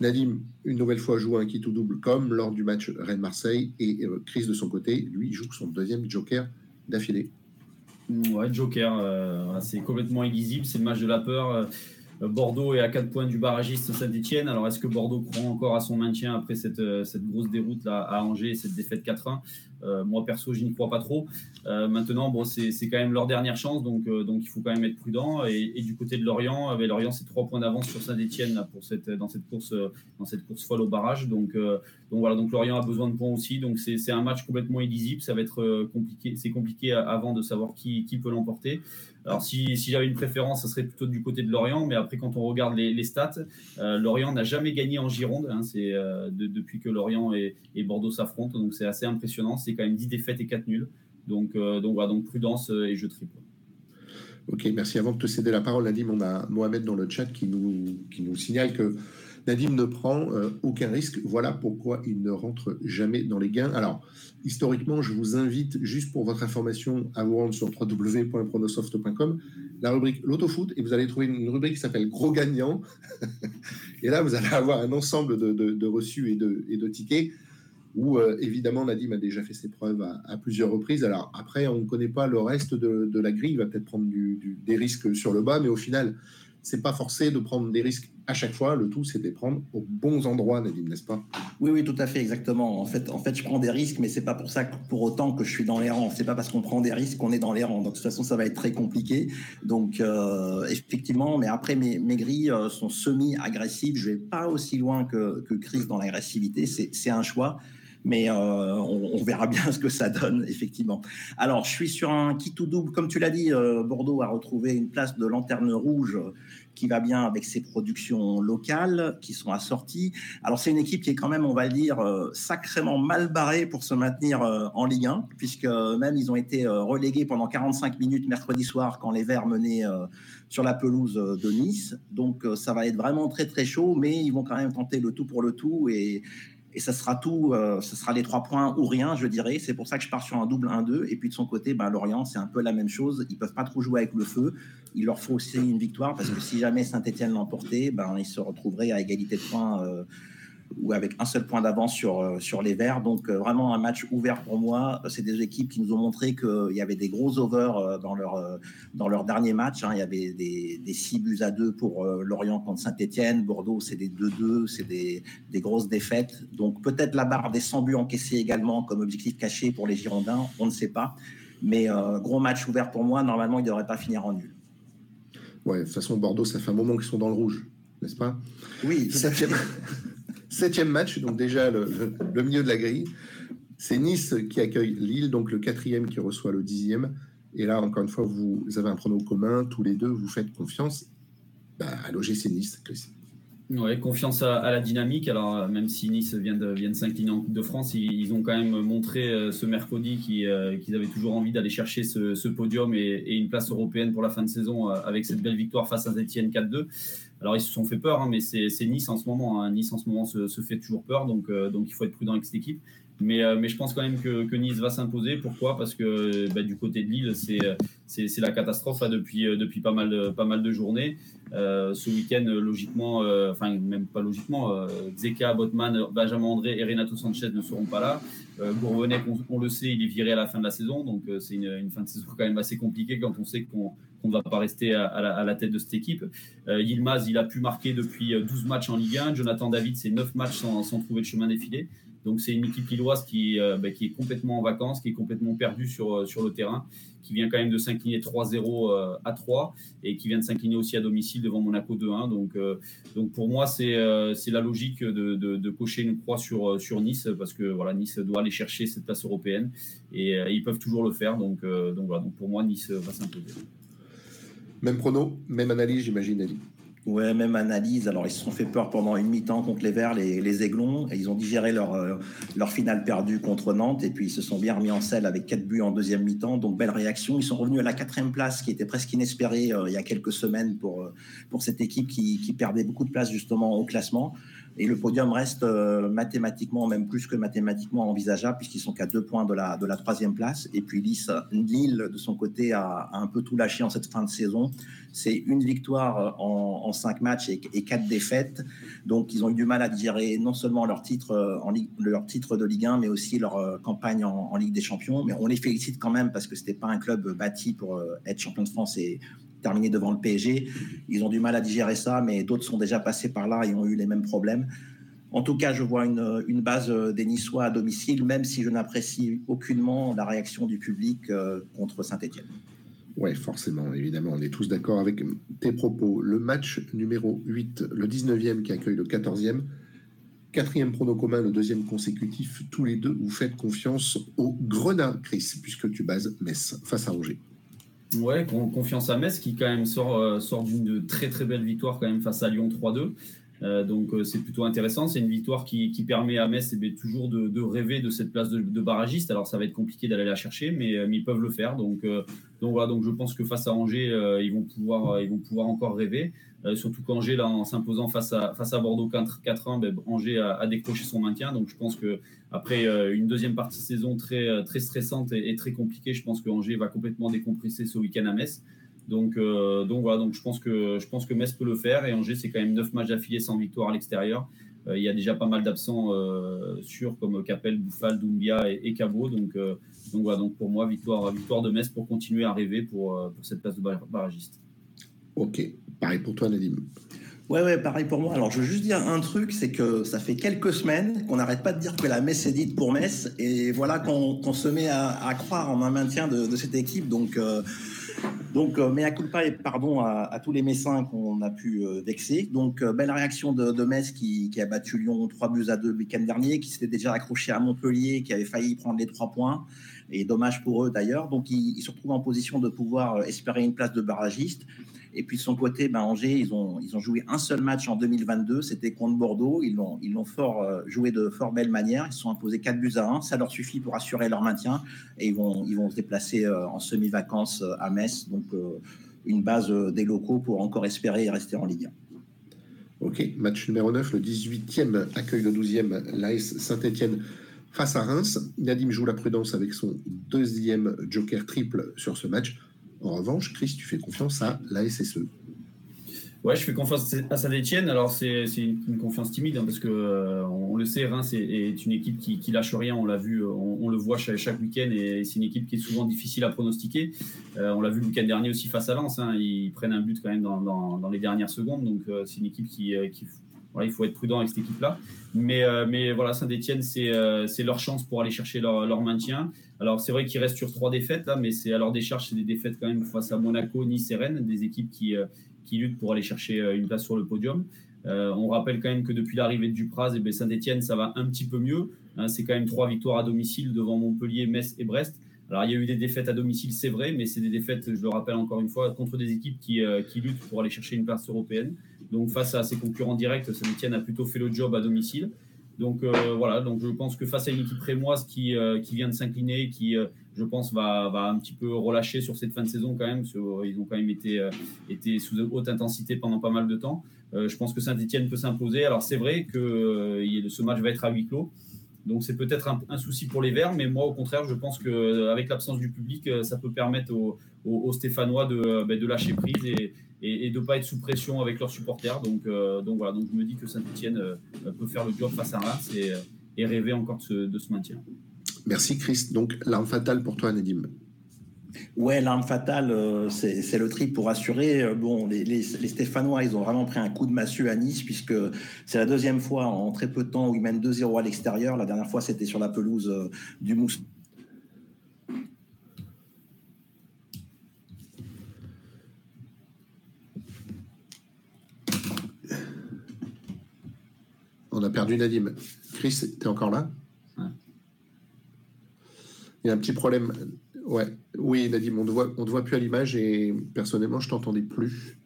Speaker 1: Nadim, une nouvelle fois, joue un kit ou double comme lors du match Rennes-Marseille et euh, Chris, de son côté, lui, joue son deuxième joker d'affilée.
Speaker 2: Ouais, Joker, euh, c'est complètement illisible, c'est le match de la peur. Euh, Bordeaux est à 4 points du barragiste Saint-Etienne. Alors, est-ce que Bordeaux croit encore à son maintien après cette, euh, cette grosse déroute là, à Angers, cette défaite 4-1 euh, moi, perso, je n'y crois pas trop. Euh, maintenant, bon, c'est quand même leur dernière chance, donc, euh, donc il faut quand même être prudent. Et, du côté de Lorient, avec Lorient, c'est trois points d'avance sur Saint-Etienne cette, dans, cette course, dans cette course folle au barrage. Donc, donc voilà, donc Lorient a besoin de points aussi. Donc c'est un match complètement illisible. Ça va être compliqué. C'est compliqué avant de savoir qui, qui peut l'emporter. Alors, si, si j'avais une préférence, ça serait plutôt du côté de Lorient. Mais après, quand on regarde les, stats, Lorient n'a jamais gagné en Gironde. Hein, c'est depuis que Lorient et, et Bordeaux s'affrontent. Donc, c'est assez impressionnant quand même 10 défaites et 4 nuls. Donc, euh, donc voilà, donc prudence euh, et je triple.
Speaker 1: Ok, merci. Avant de te céder la parole, Nadim, on a Mohamed dans le chat qui nous, qui nous signale que Nadim ne prend euh, aucun risque. Voilà pourquoi il ne rentre jamais dans les gains. Alors, historiquement, je vous invite, juste pour votre information, à vous rendre sur www.pronosoft.com, la rubrique l'autofoot, et vous allez trouver une rubrique qui s'appelle Gros gagnant. et là, vous allez avoir un ensemble de, de, reçus et de, et de tickets où euh, évidemment Nadim a déjà fait ses preuves à, plusieurs reprises. Alors après, on ne connaît pas le reste de, la grille, il va peut-être prendre des risques sur le bas, mais au final, c'est pas forcé de prendre des risques à chaque fois. Le tout, c'est de les prendre aux bons endroits, Nadim, n'est-ce pas?
Speaker 3: Oui, oui, tout à fait, exactement. En fait, en fait, je prends des risques, mais c'est pas pour ça pour autant que je suis dans les rangs. C'est pas parce qu'on prend des risques qu'on est dans les rangs. Donc de toute façon, ça va être très compliqué. Donc euh, effectivement, mais après mes, grilles euh, sont semi-agressives. Je vais pas aussi loin que Chris dans l'agressivité. C'est un choix mais euh, on, verra bien ce que ça donne, effectivement. Alors, je suis sur un kit ou double. Comme tu l'as dit, euh, Bordeaux a retrouvé une place de lanterne rouge qui va bien avec ses productions locales qui sont assorties. Alors, c'est une équipe qui est quand même, on va le dire, euh, sacrément mal barrée pour se maintenir en Ligue 1, puisque même ils ont été relégués pendant 45 minutes mercredi soir quand les Verts menaient sur la pelouse de Nice. Donc, ça va être vraiment très, très chaud, mais ils vont quand même tenter le tout pour le tout et et ça sera tout, euh, ce sera les trois points ou rien, je dirais. C'est pour ça que je pars sur un double 1-2. Et puis de son côté, ben, Lorient, c'est un peu la même chose. Ils peuvent pas trop jouer avec le feu. Il leur faut aussi une victoire parce que si jamais Saint-Etienne l'emportait, ben, ils se retrouveraient à égalité de points euh, ou avec un seul point d'avance sur, euh, sur les Verts. Donc euh, vraiment un match ouvert pour moi. C'est des équipes qui nous ont montré qu'il y avait des gros overs euh, dans leur, dans leur dernier match. Hein. Il y avait des, des 6 buts à 2 pour Lorient contre Saint-Etienne. Bordeaux, c'est des 2-2, c'est des, des, grosses défaites. Donc peut-être la barre des 100 buts encaissés également comme objectif caché pour les Girondins, on ne sait pas. Mais gros match ouvert pour moi. Normalement, il ne devrait pas finir en nul.
Speaker 1: Ouais, de toute façon, Bordeaux, ça fait un moment qu'ils sont dans le rouge, n'est-ce pas?
Speaker 3: Oui.
Speaker 1: Septième, septième match, donc déjà le, milieu de la grille. C'est Nice qui accueille Lille, donc le quatrième qui reçoit le dixième. Et là, encore une fois, vous avez un pronom commun, tous les deux, vous faites confiance bah, à l'OGC Nice.
Speaker 2: Ouais, confiance à, la dynamique. Alors, même si Nice vient de, vient de s'incliner en Coupe de France, ils, ont quand même montré euh, ce mercredi euh, qu'ils avaient toujours envie d'aller chercher ce, podium et, une place européenne pour la fin de saison euh, avec cette belle victoire face à Etienne 4-2. Alors, ils se sont fait peur, hein, mais c'est Nice en ce moment. Hein. Nice en ce moment se, fait toujours peur, donc, donc il faut être prudent avec cette équipe. Mais, mais je pense quand même que, Nice va s'imposer. Pourquoi? Parce que bah, du côté de Lille, c'est la catastrophe depuis, depuis pas, mal, pas mal de journées. Euh, ce week-end, logiquement, euh, enfin même pas logiquement, euh, Zeka, Botman, Benjamin André et Renato Sanchez ne seront pas là. Gourvenec, on, le sait, il est viré à la fin de la saison, donc c'est une, fin de saison quand même assez compliquée quand on sait qu'on ne va pas rester à, la, tête de cette équipe. Yilmaz, il a pu marquer depuis 12 matchs en Ligue 1. Jonathan David, c'est 9 matchs sans, trouver le chemin défilé. Donc c'est une équipe lilloise qui, bah, qui est complètement en vacances, qui est complètement perdue sur, le terrain qui vient quand même de s'incliner 3-0 euh, à 3 et qui vient de s'incliner aussi à domicile devant Monaco 2-1. Donc, euh, pour moi, c'est euh, la logique de, de, cocher une croix sur, Nice parce que Nice doit aller chercher cette place européenne et ils peuvent toujours le faire. Donc pour moi, Nice va s'imposer.
Speaker 1: Même prono, même analyse, j'imagine, Ali.
Speaker 3: Ouais, même analyse. Alors, ils se sont fait peur pendant une mi-temps contre les Verts, les, les Aiglons, et ils ont digéré leur, euh, leur finale perdue contre Nantes, et puis ils se sont bien remis en selle avec quatre buts en deuxième mi-temps. Donc, belle réaction. Ils sont revenus à la quatrième place, qui était presque inespérée euh, il y a quelques semaines pour, euh, pour cette équipe qui, qui, perdait beaucoup de place justement au classement. Et le podium reste mathématiquement, même plus que mathématiquement envisageable, puisqu'ils sont qu'à deux points de la, de la troisième place. Et puis Lille, de son côté, a, un peu tout lâché en cette fin de saison c'est une victoire en, cinq matchs et, quatre défaites. Donc, ils ont eu du mal à digérer non seulement leur titre, euh, leur titre de Ligue 1, mais aussi leur euh, campagne en, Ligue des Champions. Mais on les félicite quand même parce que ce n'était pas un club bâti pour euh, être champion de France terminer devant le PSG. Ils ont du mal à digérer ça, mais d'autres sont déjà passés par là et ont eu les mêmes problèmes. En tout cas, je vois une, base des Niçois à domicile, même si je n'apprécie aucunement la réaction du public contre Saint-Etienne.
Speaker 1: Oui, forcément, évidemment, on est tous d'accord avec tes propos. Le match numéro 8, le 19e qui accueille le 14e, quatrième prono commun, le deuxième consécutif, tous les deux, vous faites confiance au Grenat, Chris, puisque tu bases Metz face à Angers.
Speaker 2: Ouais, confiance à Metz qui quand même sort, euh, sort d'une très très belle victoire quand même face à Lyon 3-2. Euh, donc euh, c'est plutôt intéressant. C'est une victoire qui, permet à Metz eh toujours de, rêver de cette place de, barragiste. Alors ça va être compliqué d'aller la chercher, mais, euh, ils peuvent le faire. Donc, donc voilà, donc je pense que face à Angers, ils, vont pouvoir, ils vont pouvoir encore rêver. surtout qu'Angers, là, en s'imposant face à, face à Bordeaux 4-1, ben, Angers a, décroché son maintien. Donc je pense que après une deuxième partie de saison très, très stressante et, et très compliquée, je pense que Angers va complètement décompresser ce week-end à Metz. Donc, euh, donc voilà, donc je pense que je pense que Metz peut le faire et Angers c'est quand même 9 matchs d'affilée sans victoire à l'extérieur. Euh, il y a déjà pas mal d'absents euh, sûrs comme Capel, Bouffal, Doumbia et, et Cabot. Donc, donc voilà, donc pour moi victoire victoire de Metz pour continuer à rêver pour, pour cette place de barragiste.
Speaker 1: Ok, pareil pour toi Nadim.
Speaker 3: Ouais, ouais, pareil pour moi. Alors, je veux juste dire un truc, c'est que ça fait quelques semaines qu'on n'arrête pas de dire que la Metz est dite pour Metz, et voilà qu'on se met à, croire en un maintien de, de cette équipe. Donc, donc, euh, à culpa et pardon à, tous les Messins qu'on a pu euh, vexer. Donc, euh, belle réaction de, Metz qui, a battu Lyon 3 buts à 2 le week-end dernier, qui s'était déjà accroché à Montpellier, qui avait failli prendre les 3 points. Et dommage pour eux d'ailleurs. Donc, ils, se retrouvent en position de pouvoir espérer une place de barragiste. Et puis de son côté, ben, Angers, ils ont, ils ont joué un seul match en 2022, c'était contre Bordeaux. Ils l'ont, ils l'ont fort euh, joué de fort belle manière. Ils se sont imposés 4 buts à 1. Ça leur suffit pour assurer leur maintien. Et ils vont, ils vont se déplacer euh, en semi-vacances euh, à Metz. Donc une base des locaux pour encore espérer rester en Ligue
Speaker 1: 1. Ok, match numéro 9, le 18e accueille le 12e, l'AS Saint-Etienne face à Reims. Nadim joue la prudence avec son deuxième joker triple sur ce match. En revanche, Chris, tu fais confiance à la SSE.
Speaker 2: Ouais, je fais confiance à Saint-Etienne. Alors, c'est une, confiance timide hein, parce que euh, on, le sait, Reims est, une équipe qui, qui, lâche rien. On l'a vu, on, le voit chaque, week-end et c'est une équipe qui est souvent difficile à pronostiquer. Euh, on l'a vu le week-end dernier aussi face à Lens. Hein. ils prennent un but quand même dans, les dernières secondes. Donc, euh, c'est une équipe qui, voilà, il faut être prudent avec cette équipe-là. Mais, voilà, Saint-Etienne, c'est leur chance pour aller chercher leur maintien. Alors, c'est vrai qu'ils restent sur trois défaites, là, mais c'est à leur décharge, c'est des défaites quand même face à Monaco, Nice et Rennes, des équipes qui, qui luttent pour aller chercher une place sur le podium. on rappelle quand même que depuis l'arrivée de Dupraz, et eh Saint-Etienne, ça va un petit peu mieux. Hein, c'est quand même trois victoires à domicile devant Montpellier, Metz et Brest. Alors, il y a eu des défaites à domicile, c'est vrai, mais c'est des défaites, je le rappelle encore une fois, contre des équipes qui, euh, qui luttent pour aller chercher une place européenne. Donc, face à ses concurrents directs, Saint-Etienne a plutôt fait le job à domicile. Donc, euh, voilà, donc je pense que face à une équipe rémoise qui, euh, qui vient de s'incliner, qui, je pense, va, un petit peu relâcher sur cette fin de saison quand même, ils ont quand même été, été sous haute intensité pendant pas mal de temps. je pense que Saint-Etienne peut s'imposer. Alors, c'est vrai que ce match va être à huis clos. Donc c'est peut-être un, souci pour les Verts, mais moi au contraire, je pense qu'avec l'absence du public, euh, ça peut permettre aux, Stéphanois de, euh, ben, de, lâcher prise et, de ne pas être sous pression avec leurs supporters. Donc, euh, voilà, je me dis que Saint-Etienne peut faire le job face à Reims et, et rêver encore de ce, de ce maintien.
Speaker 1: Merci Chris. Donc l'arme fatale pour toi, Nadim
Speaker 3: Ouais, l'arme fatale, euh, c'est le trip pour assurer. Euh, bon, les, Stéphanois, ils ont vraiment pris un coup de massue à Nice, puisque c'est la deuxième fois en très peu de temps où ils mènent 2-0 à l'extérieur. La dernière fois, c'était sur la pelouse euh, du Mousse.
Speaker 1: On a perdu Nadim. Chris, tu es encore là? Il y a un petit problème. Ouais, oui, Nadim, on ne voit, on te voit plus à l'image et personnellement, je t'entendais plus.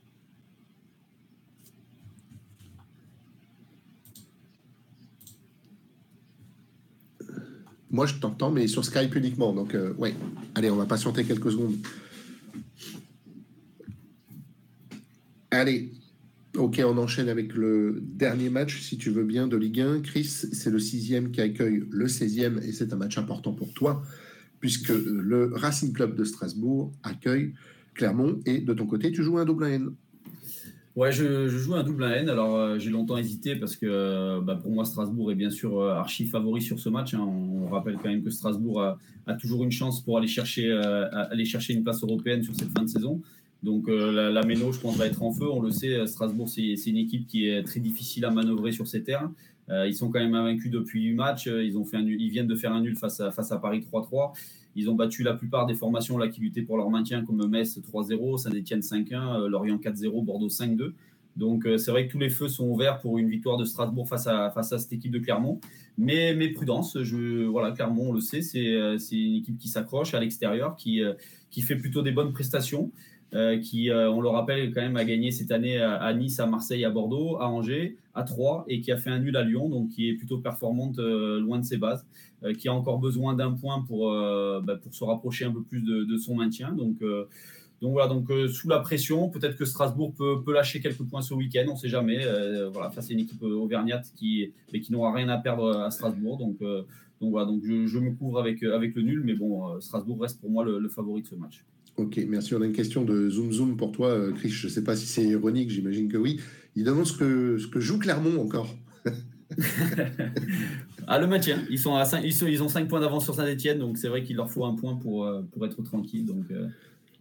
Speaker 1: Moi, je t'entends, mais sur Skype uniquement. Donc, euh, ouais. Allez, on va patienter quelques secondes. Allez. Ok, on enchaîne avec le dernier match, si tu veux bien, de Ligue 1. Chris, c'est le sixième qui accueille le 16e et c'est un match important pour toi puisque euh, le Racing Club de Strasbourg accueille Clermont et de ton côté, tu joues un double N.
Speaker 2: Ouais, je, joue un double N. Alors, euh, j'ai longtemps hésité parce que euh, bah, pour moi, Strasbourg est bien sûr archi favori sur ce match. Hein. On, rappelle quand même que Strasbourg a, toujours une chance pour aller chercher, aller chercher une place européenne sur cette fin de saison. Donc, la, la Méno, je pense, va être en feu. On le sait, Strasbourg, c'est une équipe qui est très difficile à manœuvrer sur ces terrains. Ils sont quand même invaincus depuis 8 matchs. Ils, ont fait un, ils viennent de faire un nul face à, Paris 3-3. Ils ont battu la plupart des formations là, qui luttaient pour leur maintien, comme Metz 3-0, Saint-Etienne 5-1, euh, Lorient 4-0, Bordeaux 5-2. Donc euh, c'est vrai que tous les feux sont ouverts pour une victoire de Strasbourg face à, face à cette équipe de Clermont. Mais, mais prudence, Clermont, on le sait, c'est euh, une équipe qui s'accroche à l'extérieur, qui, qui fait plutôt des bonnes prestations. Euh, qui, euh, on le rappelle, quand même a gagné cette année à, Nice, à Marseille, à Bordeaux, à Angers, à Troyes, et qui a fait un nul à Lyon, donc qui est plutôt performante euh, loin de ses bases, qui a encore besoin d'un point pour, bah, pour se rapprocher un peu plus de, son maintien. Donc, donc voilà, donc sous la pression, peut-être que Strasbourg peut, peut, lâcher quelques points ce week-end, on ne sait jamais. voilà, face à une équipe auvergnate qui, qui n'aura rien à perdre à Strasbourg. Donc, donc voilà, donc je, me couvre avec, avec le nul, mais bon, Strasbourg reste pour moi le favori de ce match.
Speaker 1: Ok, merci. On a une question de Zoom Zoom pour toi, euh, Chris. Je ne sais pas si c'est ironique, j'imagine que oui. Il demande ce que, ce que joue Clermont encore.
Speaker 2: ah, le maintien. Ils, sont à 5, ils, ont 5 points d'avance sur Saint-Etienne, donc c'est vrai qu'il leur faut un point pour, euh, pour être tranquille. Donc, euh,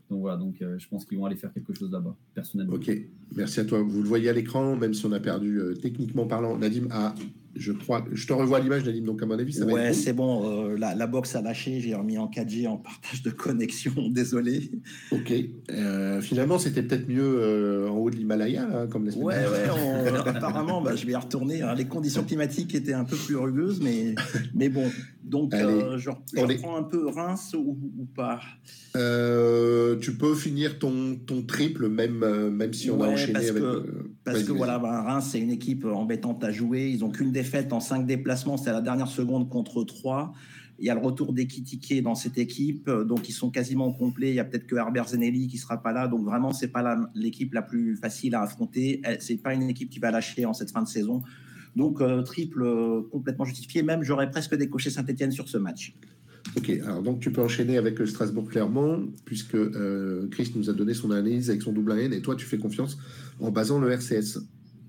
Speaker 2: donc voilà, donc, je pense qu'ils vont aller faire quelque chose là-bas, personnellement.
Speaker 1: Ok, merci à toi. Vous le voyez à l'écran, même si on a perdu techniquement parlant. Nadim a je crois, je te revois l'image, Nadim, donc à mon avis, ça
Speaker 3: va Ouais, c'est bon. Euh, la, la, box a lâché. J'ai remis en 4G en partage de connexion. Désolé.
Speaker 1: Ok. Euh, finalement, c'était peut-être mieux euh, en haut de l'Himalaya, comme
Speaker 3: Ouais, ouais. apparemment, bah, je vais y retourner. Hein. Les conditions climatiques étaient un peu plus rugueuses, mais, mais bon. Donc, je, reprends un peu Reims ou, pas?
Speaker 1: Tu peux finir ton, ton triple, même, même si on a enchaîné
Speaker 3: parce
Speaker 1: avec.
Speaker 3: Que, parce que voilà, bah, Reims, c'est une équipe embêtante à jouer. Ils ont qu'une défaite fait en cinq déplacements, c'est à la dernière seconde contre trois. Il y a le retour d'Ekitike dans cette équipe, donc ils sont quasiment complets. Il y a peut-être que Herbert Zenelli qui sera pas là, donc vraiment c'est pas l'équipe la, plus facile à affronter. C'est pas une équipe qui va lâcher en cette fin de saison. Donc euh, triple euh, complètement justifié. Même j'aurais presque décoché Saint-Etienne sur ce match.
Speaker 1: Ok, alors donc tu peux enchaîner avec Strasbourg-Clermont, puisque euh, Chris nous a donné son analyse avec son double N, et toi tu fais confiance en basant le RCS.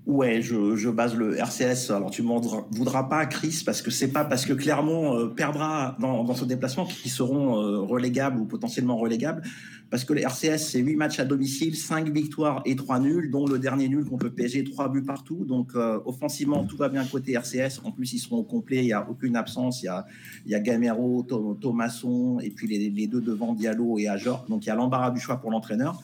Speaker 3: Ouais, je, base le RCS. Alors tu m'en voudras pas, Chris, parce que c'est pas parce que Clermont euh, perdra dans, ce déplacement qu'ils seront euh, relégables ou potentiellement relégables. Parce que le RCS, c'est 8 matchs à domicile, 5 victoires et 3 nuls, dont le dernier nul contre le PSG, 3 buts partout. Donc euh, offensivement, tout va bien côté RCS. En plus, ils seront au complet, il n'y a aucune absence. Il y a, y a Gamero, Thomasson, et puis les, les, deux devant Diallo et Ajor. Donc il y a l'embarras du choix pour l'entraîneur.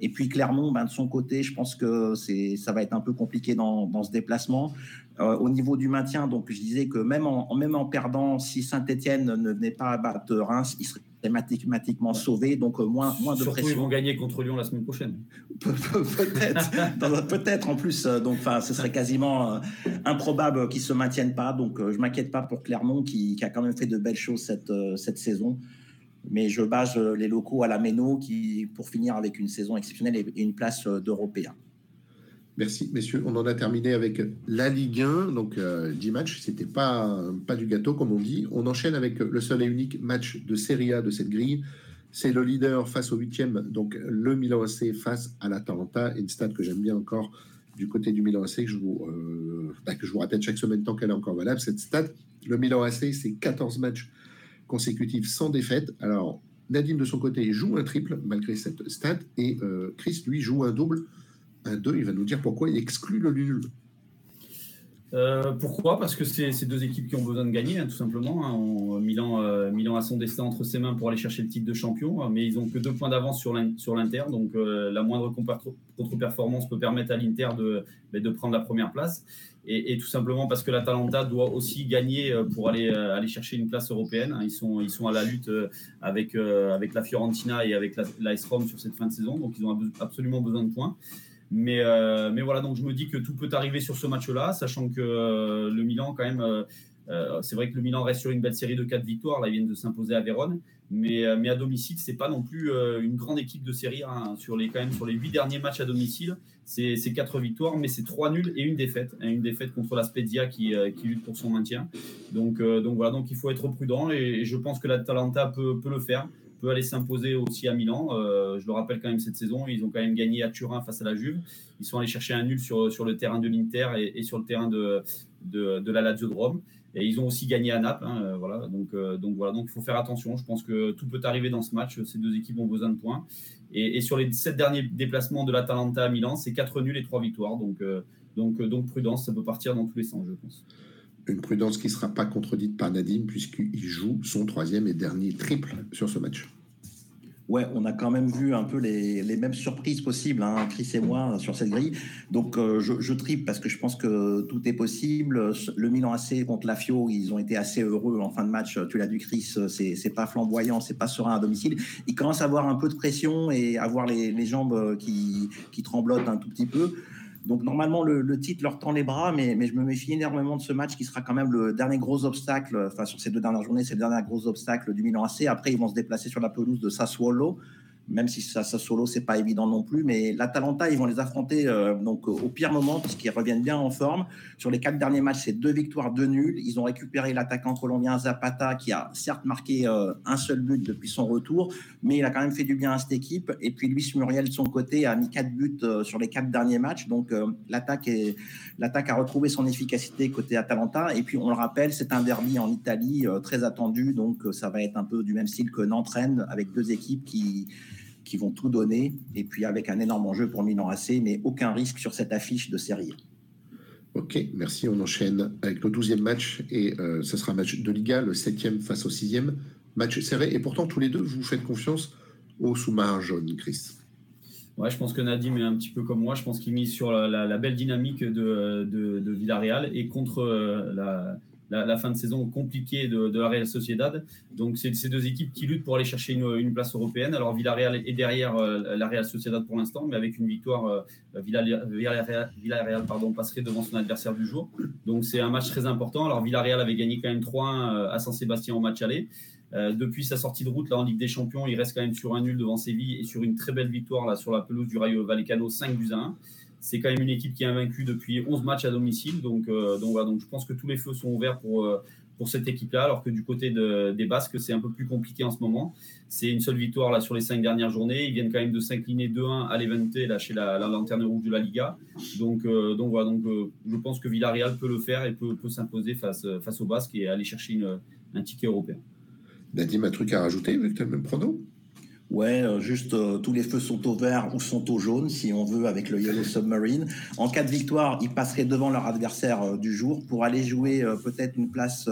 Speaker 3: Et puis Clermont, ben, de son côté, je pense que c'est, ça va être un peu compliqué dans, dans ce déplacement. Euh, au niveau du maintien, donc je disais que même en, même en perdant, si Saint-Etienne ne venait pas à battre Reims, il serait mathématiquement sauvé, donc euh, moins, moins de
Speaker 2: Surtout,
Speaker 3: pression.
Speaker 2: ils vont gagner contre Lyon la semaine prochaine.
Speaker 3: peut-être, peut-être en plus. Euh, donc, enfin, ce serait quasiment improbable qu'ils se maintiennent pas. Donc, je m'inquiète pas pour Clermont qui, qui, a quand même fait de belles choses cette, cette saison mais je base euh, les locaux à la Méno qui, pour finir avec une saison exceptionnelle et une place euh, d'Européen.
Speaker 1: Merci, messieurs. On en a terminé avec la Ligue 1. Donc, 10 euh, matchs, c'était pas, pas du gâteau, comme on dit. On enchaîne avec le seul et unique match de Serie A de cette grille. C'est le leader face au huitième, donc le Milan AC face à l'Atalanta. Une stat que j'aime bien encore du côté du Milan AC, que je vous, bah, que je vous rappelle chaque semaine tant qu'elle est encore valable. Cette stat, le Milan AC, c'est 14 matchs consécutive sans défaite. Alors, Nadine, de son côté, joue un triple malgré cette stat, et euh, Chris, lui, joue un double, un 2. Il va nous dire pourquoi il exclut le nul.
Speaker 2: Euh, pourquoi? Parce que c'est deux équipes qui ont besoin de gagner, hein, tout simplement. Hein. Milan, euh, Milan a son destin entre ses mains pour aller chercher le titre de champion, mais ils n'ont que deux points d'avance sur l'Inter. Donc la moindre contre-performance peut permettre à l'Inter de, ben, de, prendre la première place et, tout simplement parce que l'Atalanta doit aussi gagner euh, pour aller, euh, aller chercher une place européenne. Ils sont, ils sont à la lutte euh, avec, avec la Fiorentina et avec la, Rome sur cette fin de saison, donc ils ont absolument besoin de points. Mais, mais voilà, donc je me dis que tout peut arriver sur ce match-là, sachant que le Milan, quand même, c'est vrai que le Milan reste sur une belle série de 4 victoires. Là, ils viennent de s'imposer à Vérone. Mais, mais à domicile, c'est pas non plus une grande équipe de série. Hein. Sur, les, quand même, sur les 8 derniers matchs à domicile, c'est quatre victoires, mais c'est trois nuls et une défaite. Une défaite contre la Spezia qui, euh, lutte pour son maintien. Donc, euh, donc voilà, donc il faut être prudent et, je pense que l'Atalanta peut, peut le faire, peut aller s'imposer aussi à Milan. Euh, je le rappelle quand même cette saison, ils ont quand même gagné à Turin face à la Juve. Ils sont allés chercher un nul sur, le terrain de l'Inter et, sur le terrain de, la Lazio de Rome. Et ils ont aussi gagné à Naples. Hein, voilà. Donc, donc voilà, donc il faut faire attention. Je pense que tout peut arriver dans ce match. Ces deux équipes ont besoin de points. Et, sur les sept derniers déplacements de l'Atalanta à Milan, c'est quatre nuls et trois victoires. Donc, euh, donc, euh, donc prudence, ça peut partir dans tous les sens, je pense.
Speaker 1: Une prudence qui ne sera pas contredite par Nadim, puisqu'il joue son troisième et dernier triple sur ce match.
Speaker 3: Ouais, on a quand même vu un peu les, mêmes surprises possibles, hein, Chris et moi, sur cette grille. Donc, euh, je, je tripe parce que je pense que tout est possible. Le Milan AC contre la Fio, ils ont été assez heureux en fin de match. Tu l'as dit, Chris, c'est pas flamboyant, c'est pas serein à domicile. Ils commencent à avoir un peu de pression et avoir les, les jambes qui, qui tremblotent un tout petit peu. Donc normalement, le, titre leur tend les bras, mais, mais, je me méfie énormément de ce match qui sera quand même le dernier gros obstacle, enfin sur ces deux dernières journées, c'est le dernier gros obstacle du Milan AC. Après, ils vont se déplacer sur la pelouse de Sassuolo même si ça, ça solo, c'est pas évident non plus. Mais l'Atalanta, ils vont les affronter euh, donc au pire moment, puisqu'ils reviennent bien en forme. Sur les quatre derniers matchs, c'est deux victoires, deux nuls. Ils ont récupéré l'attaquant colombien Zapata, qui a certes marqué euh, un seul but depuis son retour, mais il a quand même fait du bien à cette équipe. Et puis Luis Muriel, de son côté, a mis quatre buts euh, sur les quatre derniers matchs. Donc l'attaque l'attaque a retrouvé son efficacité côté Atalanta. Et puis on le rappelle, c'est un derby en Italie très attendu, donc ça va être un peu du même style que Nantes-Rennes, avec deux équipes qui qui vont tout donner, et puis avec un énorme enjeu pour Milan AC, mais aucun risque sur cette affiche de série.
Speaker 1: Ok, merci. On enchaîne avec le 12e match, et euh, ce sera un match de Liga, le 7e face au 6e. Match serré, et pourtant tous les deux, vous faites confiance au sous-marin jaune, Chris.
Speaker 2: Ouais, je pense que Nadim est un petit peu comme moi. Je pense qu'il mise sur la, belle dynamique de, de, Villarreal et contre euh, la, fin de saison compliquée de, la Real Sociedad. Donc, c'est ces deux équipes qui luttent pour aller chercher une, place européenne. Alors, Villarreal est derrière euh, la Real Sociedad pour l'instant, mais avec une victoire, euh, Villarreal, pardon, passerait devant son adversaire du jour. Donc, c'est un match très important. Alors, Villarreal avait gagné quand même 3-1 euh, à San Sébastien au match aller. depuis sa sortie de route là en Ligue des Champions, il reste quand même sur un nul devant Séville et sur une très belle victoire là sur la pelouse du Rayo Vallecano 5 buts à 1 c'est quand même une équipe qui a vaincu depuis 11 matchs à domicile. Donc, euh, donc, voilà, donc je pense que tous les feux sont ouverts pour, euh, pour cette équipe-là, alors que du côté des Basques, c'est un peu plus compliqué en ce moment. C'est une seule victoire là sur les cinq dernières journées. Ils viennent quand même de s'incliner 2-1 à l'Evente, là chez la, lanterne rouge de la Liga. Donc, donc voilà, donc je pense que Villarreal peut le faire et peut, peut s'imposer face, face aux Basques et aller chercher un ticket européen.
Speaker 1: Nadim, un truc à rajouter vu que tu as le même prono?
Speaker 3: Ouais, euh, juste euh, tous les feux sont au vert ou sont au jaune, si on veut, avec le Yellow Submarine. En cas de victoire, ils passeraient devant leur adversaire euh, du jour pour aller jouer peut-être une place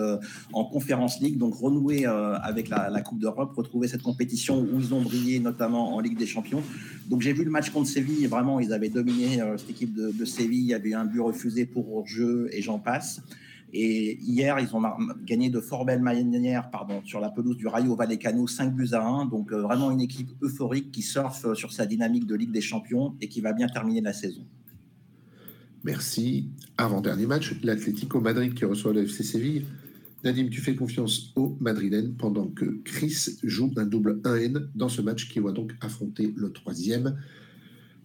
Speaker 3: en Conférence League, donc renouer avec la, Coupe d'Europe, retrouver cette compétition où ils ont brillé, notamment en Ligue des Champions. Donc j'ai vu le match contre Séville, vraiment, ils avaient dominé cette équipe de, de Séville. Il y avait un but refusé pour jeu et j'en passe. Et hier, ils ont gagné de fort belle manière sur la pelouse du Rayo Vallecano, 5 buts à 1. Donc euh, vraiment une équipe euphorique qui surfe euh, sur sa dynamique de Ligue des Champions et qui va bien terminer la saison.
Speaker 1: Merci. Avant-dernier match, l'Atlético Madrid qui reçoit le FC Séville. Nadim, tu fais confiance au Madrilène pendant que Chris joue un double 1N dans ce match qui va donc affronter le troisième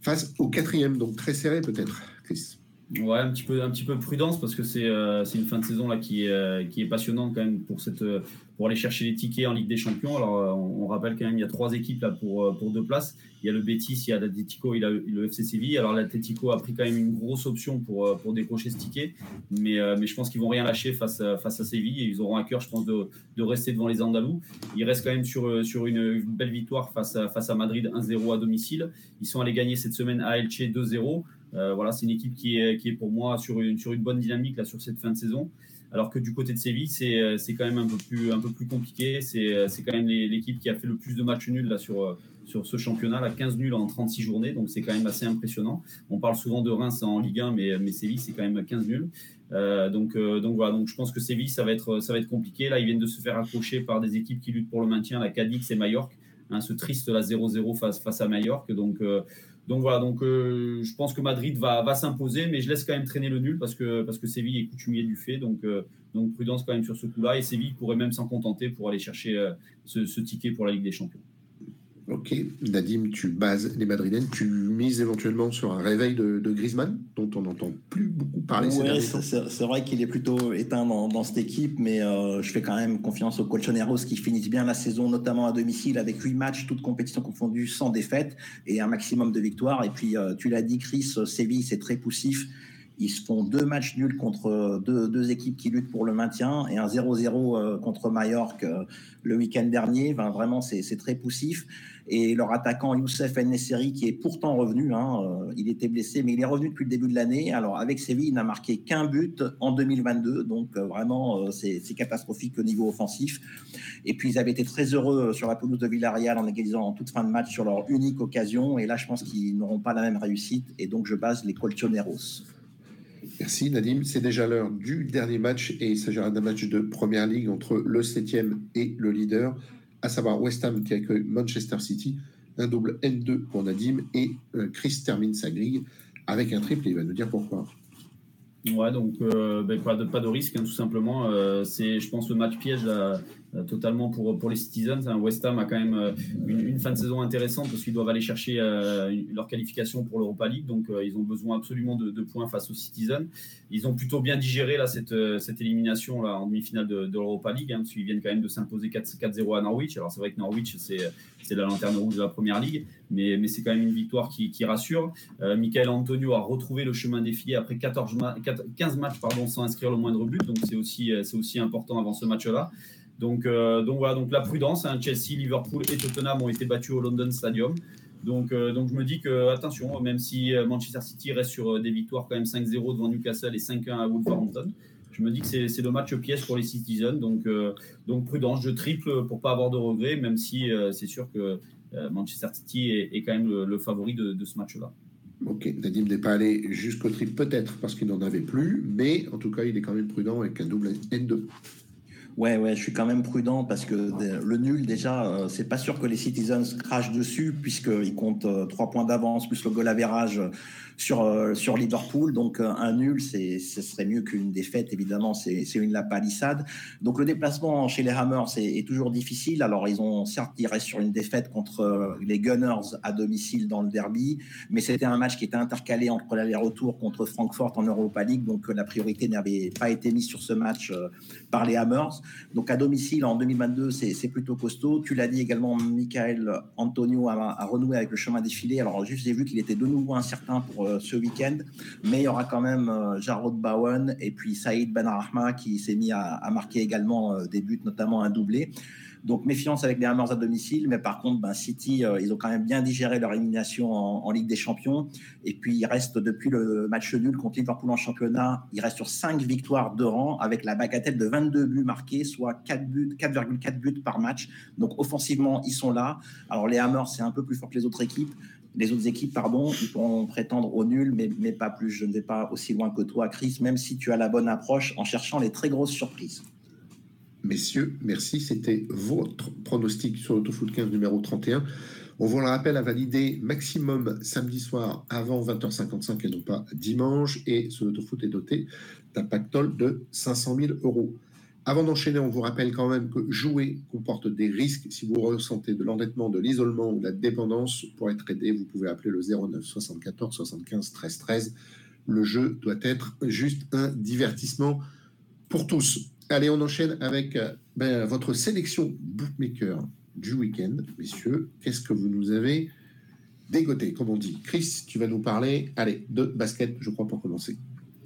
Speaker 1: face au quatrième. Donc très serré peut-être, Chris.
Speaker 2: Ouais, un petit peu, un petit peu de prudence parce que c'est euh, une fin de saison là qui est, euh, qui est passionnante quand même pour, cette, euh, pour aller chercher les tickets en Ligue des Champions. Alors, on, rappelle quand même il y a trois équipes là pour, pour deux places. Il y a le Betis, il y a l'Atletico, il y a le FC Séville. Alors, l'Atletico a pris quand même une grosse option pour, pour décrocher ce ticket, mais, mais je pense qu'ils vont rien lâcher face à, face à Séville et ils auront à cœur, je pense, de, de rester devant les Andalous. Ils restent quand même sur, sur une, belle victoire face face à Madrid 1-0 à domicile. Ils sont allés gagner cette semaine à Elche 2-0. Euh, voilà, c'est une équipe qui est, qui est pour moi sur une, sur une bonne dynamique là, sur cette fin de saison. Alors que du côté de Séville, c'est, euh, quand même un peu plus, un peu plus compliqué. C'est, euh, quand même l'équipe qui a fait le plus de matchs nuls là, sur, sur ce championnat, là, 15 nuls en 36 journées. Donc c'est quand même assez impressionnant. On parle souvent de Reims en Ligue 1, mais, mais Séville, c'est quand même 15 nuls. donc, donc voilà, donc je pense que Séville, ça va, être, ça va être compliqué. Là, ils viennent de se faire accrocher par des équipes qui luttent pour le maintien, la Cadix et Mallorca. Hein, ce triste la 0-0 face, face à Mallorca. Donc, donc voilà, euh, je pense que Madrid va, s'imposer, mais je laisse quand même traîner le nul parce que, parce que Séville est coutumier du fait. Donc, euh, prudence quand même sur ce coup-là. Et Séville pourrait même s'en contenter pour aller chercher euh, ce, ticket pour la Ligue des Champions.
Speaker 1: Ok, Nadim, tu bases les Madrilènes, tu mises éventuellement sur un réveil de, Griezmann, dont on n'entend plus beaucoup parler.
Speaker 3: Oui, c'est vrai qu'il est plutôt éteint dans, cette équipe, mais euh, je fais quand même confiance aux Colchoneros qui finissent bien la saison, notamment à domicile, avec huit matchs, toutes compétitions confondues, sans défaite et un maximum de victoires. Et puis, euh, tu l'as dit, Chris, Séville, c'est très poussif. Ils se font deux matchs nuls contre deux, équipes qui luttent pour le maintien et un 0-0 euh, contre Mallorca euh, le week-end dernier. vraiment, c'est très poussif. Et leur attaquant Youssef Nesseri, qui est pourtant revenu, hein, euh, il était blessé, mais il est revenu depuis le début de l'année. Alors, avec Séville, il n'a marqué qu'un but en 2022. Donc, vraiment, c'est catastrophique au niveau offensif. Et puis, ils avaient été très heureux sur la pelouse de Villarreal en égalisant en toute fin de match sur leur unique occasion. Et là, je pense qu'ils n'auront pas la même réussite. Et donc, je base les Colchoneros.
Speaker 1: Merci Nadim. C'est déjà l'heure du dernier match et il s'agira d'un match de première ligue entre le 7e et le leader, à savoir West Ham qui accueille Manchester City. Un double N2 pour Nadim et euh, Chris termine sa grille avec un triple. Il va nous dire pourquoi.
Speaker 2: Ouais, donc euh, ben, pas, de, pas de risque, hein, tout simplement. Euh, c'est, je pense, le match piège là, totalement pour, pour les Citizens. Hein. West Ham a quand même euh, une, fin de saison intéressante parce qu'ils doivent aller chercher euh, leur qualification pour l'Europa League. Donc, ils ont besoin absolument de, points face aux Citizens. Ils ont plutôt bien digéré là, cette, cette élimination là, en demi-finale de, l'Europa League, hein, parce qu'ils viennent quand même de s'imposer 4-0 à Norwich. Alors, c'est vrai que Norwich, c'est, la lanterne rouge de la première ligue, mais, mais c'est quand même une victoire qui, rassure. Michael Antonio a retrouvé le chemin défilé après 14 15 matchs pardon, sans inscrire le moindre but. Donc, c'est aussi, aussi important avant ce match-là. Donc, euh, donc voilà, donc la prudence. Hein, Chelsea, Liverpool et Tottenham ont été battus au London Stadium. Donc, euh, donc je me dis que, attention, même si euh, Manchester City reste sur des victoires quand même 5-0 devant Newcastle et 5-1 à Wolverhampton, je me dis que c'est le match piège pour les Citizens. Donc, donc prudence, je triple pour pas avoir de regrets, même si c'est sûr que Manchester City est, quand même le, favori de, de ce match-là.
Speaker 1: Ok, Nadim n'est pas allé jusqu'au triple peut-être parce qu'il n'en avait plus, mais en tout cas il est quand même prudent avec un double N2.
Speaker 3: Ouais, ouais, je suis quand même prudent parce que le nul, déjà, euh, c'est pas sûr que les Citizens crachent dessus puisqu'ils comptent euh, trois points d'avance plus le goal average sur, euh, sur Liverpool. Donc, un nul, c'est, ce serait mieux qu'une défaite, évidemment, c'est, c'est une la palissade. Donc, le déplacement chez les Hammers est, toujours difficile. Alors, ils ont certes, restent sur une défaite contre les Gunners à domicile dans le derby, mais c'était un match qui était intercalé entre l'aller-retour contre Francfort en Europa League. Donc, la priorité n'avait pas été mise sur ce match par les Hammers. Donc à domicile en 2022, c'est plutôt costaud. Tu l'as dit également, Michael Antonio a, renoué avec le chemin défilé. Alors juste j'ai vu qu'il était de nouveau incertain pour euh, ce week-end, mais il y aura quand même euh, Jarrod Bowen et puis Saïd Benrahma qui s'est mis à, marquer également euh, des buts, notamment un doublé. Donc méfiance avec les Hammers à domicile, mais par contre, ben, City, euh, ils ont quand même bien digéré leur élimination en, Ligue des Champions. Et puis il reste depuis le match nul contre Liverpool en championnat, il reste sur 5 victoires de rang avec la bagatelle de 22 buts marqués, soit 4,4 buts, 4 buts par match. Donc offensivement, ils sont là. Alors les Hammers, c'est un peu plus fort que les autres équipes. Les autres équipes, pardon, ils pourront prétendre au nul, mais, pas plus. Je ne vais pas aussi loin que toi, Chris, même si tu as la bonne approche en cherchant les très grosses surprises.
Speaker 1: Messieurs, merci. C'était votre pronostic sur l'Autofoot 15 numéro 31. On vous le rappelle à valider maximum samedi soir avant 20h55 et non pas dimanche. Et ce l'Autofoot est doté d'un pactole de 500 000 euros. Avant d'enchaîner, on vous rappelle quand même que jouer comporte des risques. Si vous ressentez de l'endettement, de l'isolement ou de la dépendance, pour être aidé, vous pouvez appeler le 09 74 75 13 13. Le jeu doit être juste un divertissement pour tous. Allez, on enchaîne avec euh, ben, votre sélection bookmaker du week-end, messieurs. Qu'est-ce que vous nous avez dégoté, comme on dit Chris, tu vas nous parler, allez, de basket, je crois, pour commencer.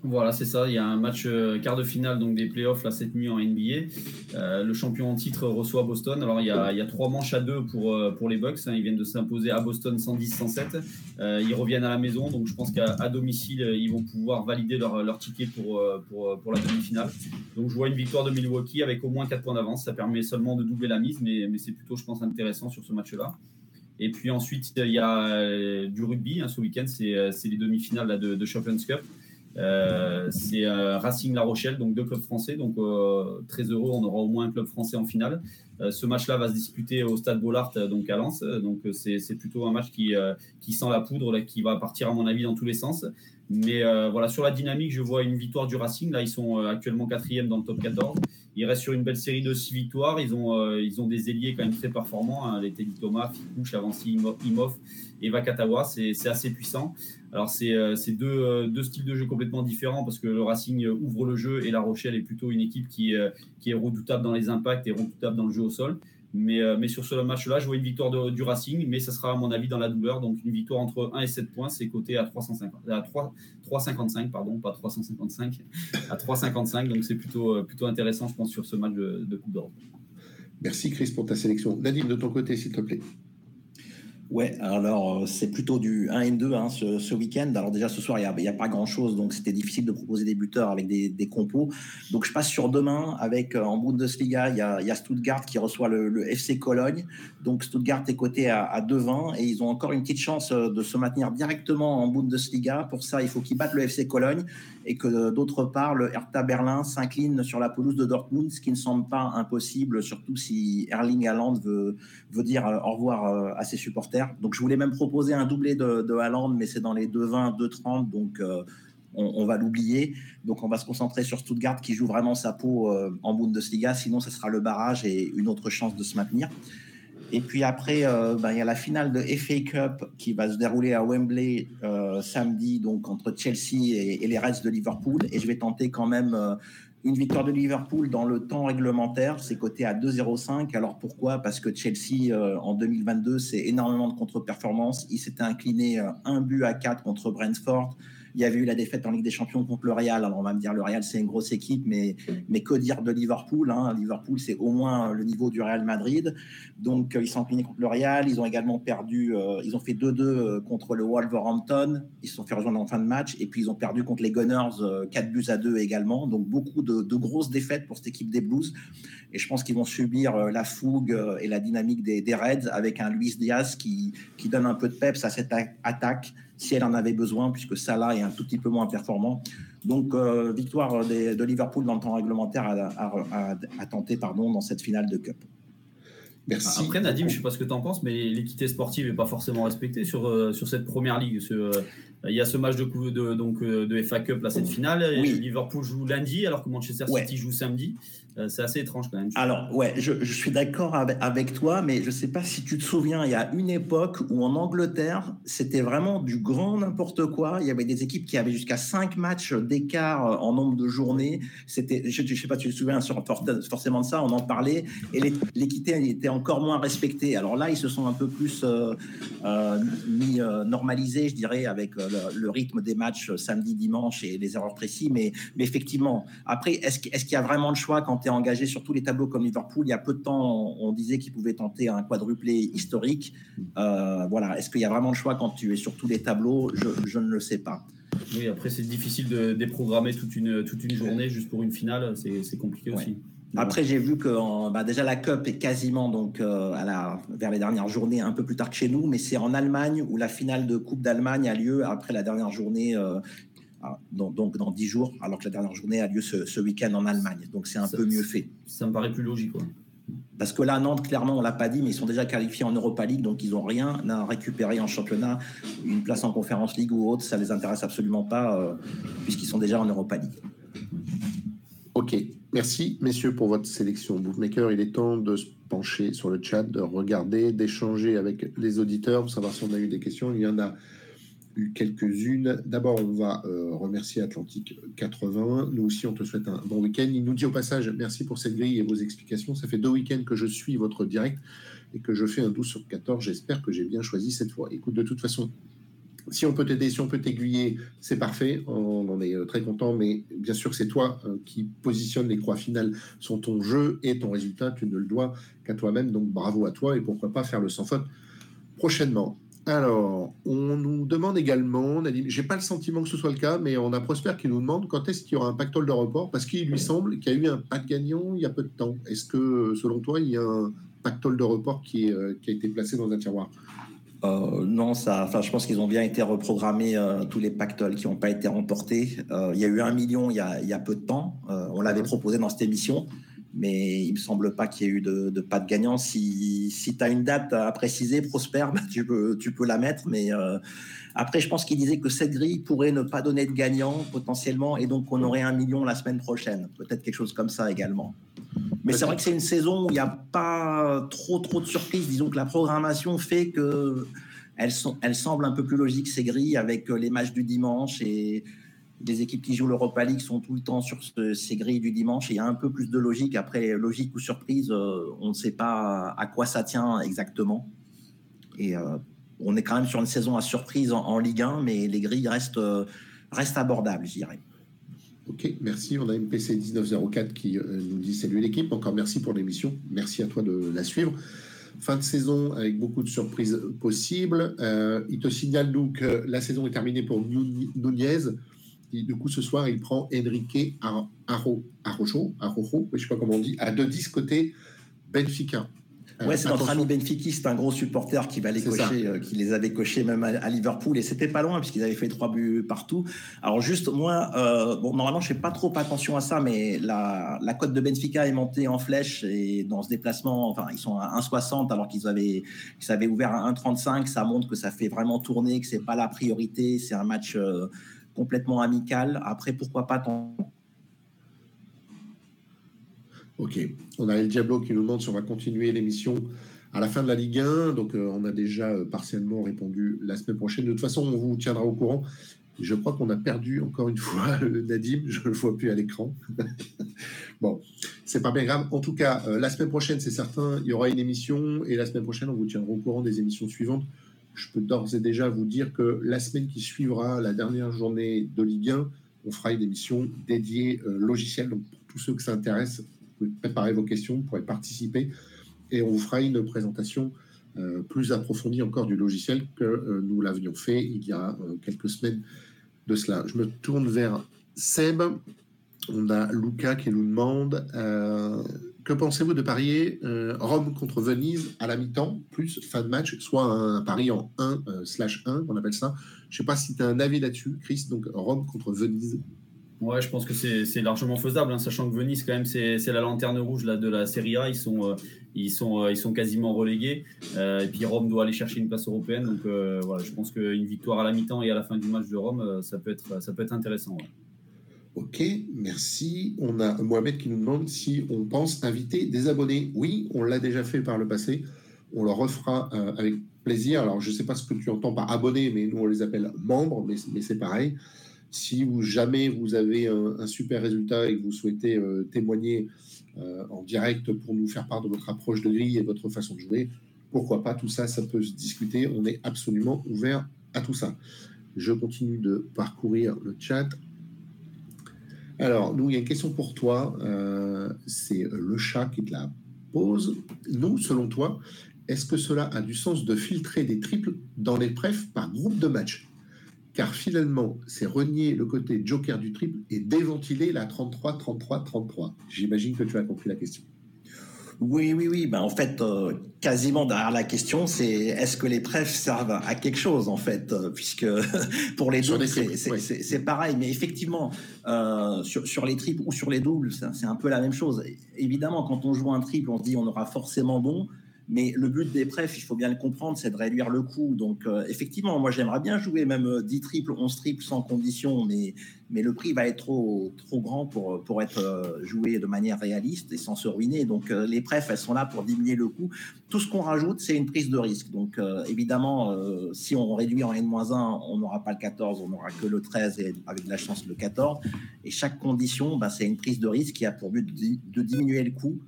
Speaker 2: Voilà, c'est ça. Il y a un match euh, quart de finale donc des playoffs là, cette nuit en NBA. Euh, le champion en titre reçoit Boston. Alors il y a, trois manches à deux pour, euh, pour les Bucks. Hein. Ils viennent de s'imposer à Boston 110-107. ils reviennent à la maison. Donc je pense qu'à domicile, ils vont pouvoir valider leur, leur ticket pour, pour, pour la demi-finale. Donc je vois une victoire de Milwaukee avec au moins 4 points d'avance. Ça permet seulement de doubler la mise, mais, mais c'est plutôt, je pense, intéressant sur ce match-là. Et puis ensuite, il y a du rugby. Hein, ce week-end, c'est les demi-finales de, de Champions Cup. Euh, c'est euh, Racing La Rochelle, donc deux clubs français. Donc euh, très heureux, on aura au moins un club français en finale. ce match-là va se disputer au Stade Bollard, donc à Lens. Donc c'est plutôt un match qui, qui sent la poudre, qui va partir à mon avis dans tous les sens. Mais voilà, sur la dynamique, je vois une victoire du Racing. Là, ils sont actuellement quatrième dans le top 14. Ils restent sur une belle série de six victoires. Ils ont, ils ont des ailiers quand même très performants. Hein. Les Teddy Thomas, Fikouche, Avanci, Imov et Vakatawa. C'est assez puissant. Alors, c'est euh, deux, euh, deux, styles de jeu complètement différents parce que le Racing ouvre le jeu et La Rochelle est plutôt une équipe qui, euh, qui est redoutable dans les impacts et redoutable dans le jeu au sol. Mais, mais sur ce match-là, je vois une victoire du Racing, mais ça sera à mon avis dans la douleur. Donc, une victoire entre 1 et 7 points, c'est coté à 350, à 3, 3,55, pardon, pas 355, à 3,55. Donc, c'est plutôt, plutôt intéressant, je pense, sur ce match de, de Coupe d'Europe.
Speaker 1: Merci, Chris, pour ta sélection. Nadine, de ton côté, s'il te plaît.
Speaker 3: Ouais, alors euh, c'est plutôt du 1 et 2 hein, ce, week-end. Alors déjà ce soir, il n'y a, pas grand-chose, donc c'était difficile de proposer des buteurs avec des, compos. Donc je passe sur demain avec euh, en Bundesliga, il y, a, Stuttgart qui reçoit le, le, FC Cologne. Donc Stuttgart est coté à, à 2,20 et ils ont encore une petite chance euh, de se maintenir directement en Bundesliga. Pour ça, il faut qu'ils battent le FC Cologne et que d'autre part, le Hertha Berlin s'incline sur la pelouse de Dortmund, ce qui ne semble pas impossible, surtout si Erling Haaland veut, dire au revoir à ses supporters. Donc je voulais même proposer un doublé de, de mais c'est dans les 2,20, 2,30, donc euh, on, va l'oublier. Donc on va se concentrer sur Stuttgart qui joue vraiment sa peau euh, en Bundesliga, sinon ce sera le barrage et une autre chance de se maintenir. Et puis après, euh, ben, il y a la finale de FA Cup qui va se dérouler à Wembley samedi, donc entre Chelsea et, les Reds de Liverpool. Et je vais tenter quand même une victoire de Liverpool dans le temps réglementaire, c'est coté à 2,05. Alors pourquoi? Parce que Chelsea, euh, en 2022, c'est énormément de contre-performance. Il s'était incliné euh, un but à 4 contre Brentford. Il y avait eu la défaite en Ligue des Champions contre le Real. Alors on va me dire le Real c'est une grosse équipe, mais, mais que dire de Liverpool hein? Liverpool c'est au moins le niveau du Real Madrid. Donc euh, ils sont inclinés contre le Real. Ils ont également perdu, euh, ils ont fait 2-2 euh, contre le Wolverhampton. Ils se sont fait rejoindre en fin de match. Et puis ils ont perdu contre les Gunners 4 buts à 2 également. Donc beaucoup de, de grosses défaites pour cette équipe des Blues. Et je pense qu'ils vont subir la fougue et la dynamique des, des Reds avec un Luis Diaz qui, qui donne un peu de peps à cette attaque si elle en avait besoin, puisque Salah est un tout petit peu moins performant. Donc, victoire de Liverpool dans le temps réglementaire à, tenter pardon, dans cette finale de Cup.
Speaker 2: Merci. Après, Nadim, je ne sais pas ce que tu en penses, mais l'équité sportive n'est pas forcément respectée sur, sur cette première ligue. Il y a ce match de, de, donc, de FA Cup, là, cette finale. Liverpool joue lundi, alors que Manchester City joue samedi. Euh, c'est assez étrange quand même.
Speaker 3: Alors, ouais, je, suis d'accord avec, toi, mais je ne sais pas si tu te souviens, il y a une époque où en Angleterre, c'était vraiment du grand n'importe quoi. Il y avait des équipes qui avaient jusqu'à 5 matchs d'écart euh, en nombre de journées. C'était, je ne sais pas, tu te souviens forcément de ça, on en parlait, et l'équité était encore moins respectée. Alors là, ils se sont un peu plus euh, mis normalisés, je dirais, avec le, rythme des matchs samedi, dimanche et les erreurs précises. Mais, mais effectivement, après, est-ce qu'il y a vraiment le choix quand engagé sur tous les tableaux comme Liverpool? Il y a peu de temps, on disait qu'il pouvait tenter un quadruplé historique. Euh, voilà. Est-ce qu'il y a vraiment le choix quand tu es sur tous les tableaux? Je, ne le sais pas.
Speaker 2: Oui, après, c'est difficile de déprogrammer toute une, toute une journée juste pour une finale. C'est compliqué aussi.
Speaker 3: Après, j'ai vu que bah, déjà la Cup est quasiment donc euh, à la, vers les dernières journées, un peu plus tard que chez nous, mais c'est en Allemagne où la finale de Coupe d'Allemagne a lieu après la dernière journée euh, ah, donc dans dix jours, alors que la dernière journée a lieu ce, week-end en Allemagne. Donc c'est un peu mieux fait.
Speaker 2: Ça me paraît plus logique.
Speaker 3: Parce que là, Nantes, clairement, on l'a pas dit, mais ils sont déjà qualifiés en Europa League, donc ils n'ont rien à récupérer en championnat. Une place en Conférence League ou autre, ça les intéresse absolument pas, euh, puisqu'ils sont déjà en Europa League.
Speaker 1: Ok, merci messieurs pour votre sélection. Bookmaker, il est temps de se pencher sur le chat, de regarder, d'échanger avec les auditeurs, pour savoir si on a eu des questions. Il y en a quelques-unes. D'abord, on va euh, remercier Atlantique 80. Nous aussi, on te souhaite un bon week-end. Il nous dit au passage, merci pour cette grille et vos explications. Ça fait deux week-ends que je suis votre direct et que je fais un 12 sur 14. J'espère que j'ai bien choisi cette fois. Écoute, de toute façon, si on peut t'aider, si on peut t'aiguiller, c'est parfait. On en est euh, très content, mais bien sûr, c'est toi euh, qui positionne les croix finales sur ton jeu et ton résultat. Tu ne le dois qu'à toi-même. Donc, bravo à toi et pourquoi pas faire le sans faute prochainement. Alors, on nous demande également, j'ai pas le sentiment que ce soit le cas, mais on a Prosper qui nous demande quand est-ce qu'il y aura un pactole de report, parce qu'il lui semble qu'il y a eu un pas de gagnant il y a peu de temps. Est-ce que, selon toi, il y a un pactole de report qui, euh, a été placé dans un tiroir?
Speaker 3: Euh, non, ça, enfin, je pense qu'ils ont bien été reprogrammés, euh, tous les pactoles qui n'ont pas été remportés. il y a eu un million il y a, il y a peu de temps. on l'avait proposé dans cette émission mais il me semble pas qu'il y ait eu de, pas de gagnant. Si, si tu as une date à préciser, Prosper, bah, tu, peux, tu peux la mettre. Mais euh, après, je pense qu'il disait que cette grille pourrait ne pas donner de gagnant potentiellement, et donc on aurait un million la semaine prochaine. Peut-être quelque chose comme ça également. Mais c'est vrai que c'est une saison où il n'y a pas trop trop de surprises. Disons que la programmation fait que sont, elles semblent un peu plus logiques ces grilles avec les matchs du dimanche et les équipes qui jouent l'Europa League sont tout le temps sur ces grilles du dimanche et il y a un peu plus de logique. Après, logique ou surprise, euh, on ne sait pas à quoi ça tient exactement. Et euh, on est quand même sur une saison à surprise en, Ligue 1, mais les grilles restent, euh, restent abordables, je dirais.
Speaker 1: Ok, merci. On a MPC 1904 qui nous dit salut l'équipe. Encore merci pour l'émission. Merci à toi de la suivre. Fin de saison avec beaucoup de surprises possibles. il te signale donc que la saison est terminée pour Nunez du coup, ce soir, il prend Enrique Arrojo, Arrojo, Arrojo, je sais pas comment on dit, à 2-10 côté Benfica.
Speaker 3: Euh, ouais, c'est notre ami c'est un gros supporter qui va les cocher, euh, qui les avait cochés même à, Liverpool, et c'était pas loin puisqu'ils avaient fait trois buts partout. Alors juste moi, euh, bon normalement je fais pas trop attention à ça, mais la, la cote de Benfica est montée en flèche et dans ce déplacement, enfin ils sont à 1,60 alors qu'ils avaient, qu'ils avaient ouvert à 1,35, ça montre que ça fait vraiment tourner, que c'est pas la priorité, c'est un match complètement amical. Après, pourquoi pas tant
Speaker 1: Ok. On a El Diablo qui nous demande si on va continuer l'émission à la fin de la Ligue 1. Donc, euh, on a déjà euh, partiellement répondu la semaine prochaine. De toute façon, on vous tiendra au courant. Je crois qu'on a perdu encore une fois Nadim. Je ne le vois plus à l'écran. bon, c'est pas bien grave. En tout cas, euh, la semaine prochaine, c'est certain, il y aura une émission. Et la semaine prochaine, on vous tiendra au courant des émissions suivantes je peux d'ores et déjà vous dire que la semaine qui suivra la dernière journée de Ligue 1, on fera une émission dédiée euh, logiciel. Donc, pour tous ceux que ça intéresse, pouvez préparer vos questions, vous pourrez participer et on vous fera une présentation euh, plus approfondie encore du logiciel que euh, nous l'avions fait il y a quelques semaines de cela. Je me tourne vers Seb. On a Luca qui nous demande que pensez-vous de parier euh, Rome contre Venise à la mi-temps, plus fin de match, soit un pari en 1 euh, slash 1, on appelle ça. Je ne sais pas si tu as un avis là-dessus, Chris. Donc Rome contre Venise.
Speaker 2: Ouais, je pense que c'est largement faisable, hein, sachant que Venise, quand même, c'est la lanterne rouge là, de la Serie A. Ils sont, euh, ils sont, euh, ils sont quasiment relégués. Euh, et puis Rome doit aller chercher une place européenne. Donc voilà, je pense qu'une victoire à la mi-temps et à la fin du match de Rome, ça, peut être, ça peut être intéressant.
Speaker 1: Ok, merci. On a Mohamed qui nous demande si on pense inviter des abonnés. Oui, on l'a déjà fait par le passé. On le refera avec plaisir. Alors, je ne sais pas ce que tu entends par abonnés, mais nous, on les appelle membres, mais c'est pareil. Si jamais vous avez un, super résultat et que vous souhaitez euh, témoigner euh, en direct pour nous faire part de votre approche de grille et votre façon de jouer, pourquoi pas Tout ça, ça peut se discuter. On est absolument ouvert à tout ça. Je continue de parcourir le chat. Alors, nous, il y a une question pour toi. Euh, c'est le chat qui te la pose. Nous, selon toi, est-ce que cela a du sens de filtrer des triples dans les prefs par groupe de match? Car finalement, c'est renier le côté joker du triple et déventiler la 33-33-33. J'imagine que tu as compris la question.
Speaker 3: Oui, oui, oui. Ben, en fait, euh, quasiment derrière la question, c'est est-ce que les prefs servent à quelque chose, en fait, euh, puisque pour les doubles, c'est pareil. Mais effectivement, euh, sur, sur, les triples ou sur les doubles, c'est un peu la même chose. Évidemment, quand on joue un triple, on se dit on aura forcément bon. Mais le but des prefs, il faut bien le comprendre, c'est de réduire le coût. Donc, euh, effectivement, moi, j'aimerais bien jouer même 10 euh, triples, 11 triples sans condition, mais, mais le prix va être trop, trop grand pour, pour être euh, joué de manière réaliste et sans se ruiner. Donc, les prefs, elles sont là pour diminuer le coût. Tout ce qu'on rajoute, c'est une prise de risque. Donc, évidemment, si on réduit en N-1, on n'aura pas le 14, on n'aura que le 13 et avec de la chance le 14. Et chaque condition, bah, c'est une prise de risque qui a pour but de diminuer le coût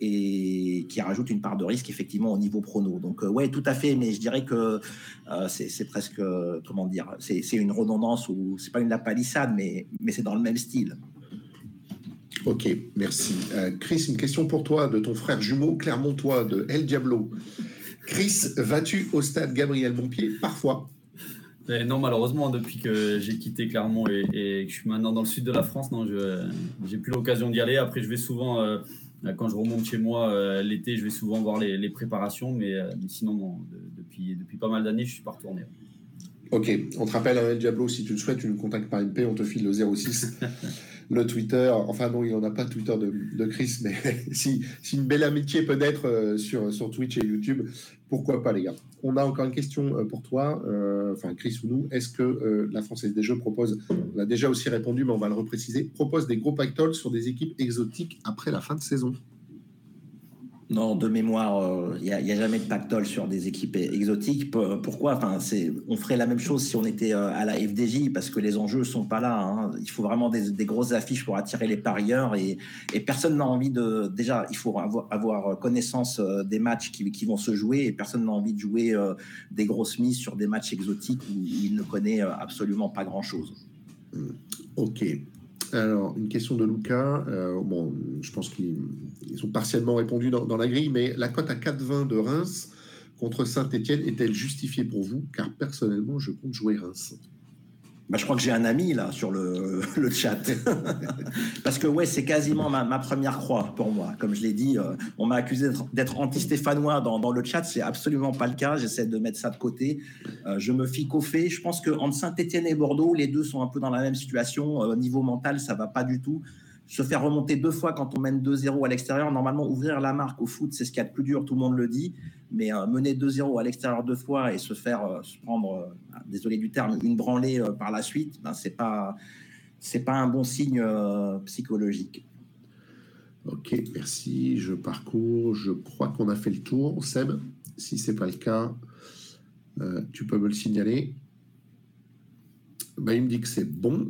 Speaker 3: et qui rajoute une part de risque effectivement au niveau prono. Donc euh, ouais, tout à fait, mais je dirais que euh, c'est presque comment dire, c'est une redondance ou c'est pas une lapalissade, mais mais c'est dans le même style.
Speaker 1: Ok, merci. Euh, Chris, une question pour toi de ton frère jumeau Clermontois de El Diablo. Chris, vas-tu au stade Gabriel Montpied Parfois.
Speaker 2: Eh non, malheureusement, depuis que j'ai quitté Clermont et, et, que je suis maintenant dans le sud de la France, non, je j'ai plus l'occasion d'y aller. Après, je vais souvent euh, quand je remonte chez moi euh, l'été, je vais souvent voir les, préparations, mais, euh, sinon, depuis, depuis pas mal d'années, je ne suis pas retourné.
Speaker 1: Ok, on te rappelle, El Diablo, si tu le souhaites, tu nous contactes par MP, on te file le 06. le Twitter, enfin non, il n'y en a pas Twitter de, Chris, mais si, si, une belle amitié peut être sur, sur Twitch et YouTube, pourquoi pas les gars? On a encore une question pour toi, enfin Chris ou nous, est-ce que la Française des Jeux propose, on a déjà aussi répondu, mais on va le repréciser, propose des gros pactoles sur des équipes exotiques après la fin de saison?
Speaker 3: Non, de mémoire, il euh, n'y a, jamais de pactole sur des équipes exotiques. Pourquoi? Enfin, On ferait la même chose si on était euh, à la FDJ, parce que les enjeux ne sont pas là. Hein. Il faut vraiment des, grosses affiches pour attirer les parieurs. Et, personne n'a envie de... Déjà, il faut avoir, connaissance euh, des matchs qui, vont se jouer, et personne n'a envie de jouer des grosses mises sur des matchs exotiques où il ne connaît absolument pas grand-chose.
Speaker 1: Ok. Alors, une question de Lucas. Euh, je pense qu'ils ont partiellement répondu dans, la grille, mais la cote à 4,20 de Reims contre Saint-Etienne est-elle justifiée pour vous? Car personnellement, je compte jouer Reims.
Speaker 3: Bah, je crois que j'ai un ami là sur le, le chat. Parce que ouais, c'est quasiment ma, ma, première croix pour moi. Comme je l'ai dit, euh, on m'a accusé d'être anti-stéphanois dans, dans, le chat. C'est absolument pas le cas. J'essaie de mettre ça de côté. Euh, je me fie qu'au fait. Je pense qu'entre Saint-Etienne et Bordeaux, les deux sont un peu dans la même situation. Euh, au niveau mental, ça va pas du tout se faire remonter deux fois quand on mène 2-0 à l'extérieur. Normalement, ouvrir la marque au foot, c'est ce qu'il y a de plus dur, tout le monde le dit. Mais euh, mener 2-0 à l'extérieur deux fois et se faire euh, se prendre, euh, désolé du terme, une branlée par la suite, ben, c'est pas pas un bon signe psychologique.
Speaker 1: Ok, merci. Je parcours. Je crois qu'on a fait le tour. Seb, si c'est pas le cas, tu peux me le signaler. Bah, il me dit que c'est bon.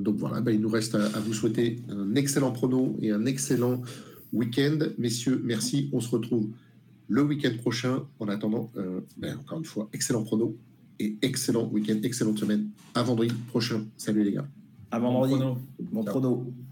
Speaker 1: Donc voilà, bah, il nous reste à, vous souhaiter un excellent prono et un excellent week-end. Messieurs, merci. On se retrouve le week-end prochain. En attendant, euh, bah, encore une fois, excellent prono et excellent week-end, excellente semaine. À vendredi prochain. Salut les gars.
Speaker 3: À vendredi. Bon prono.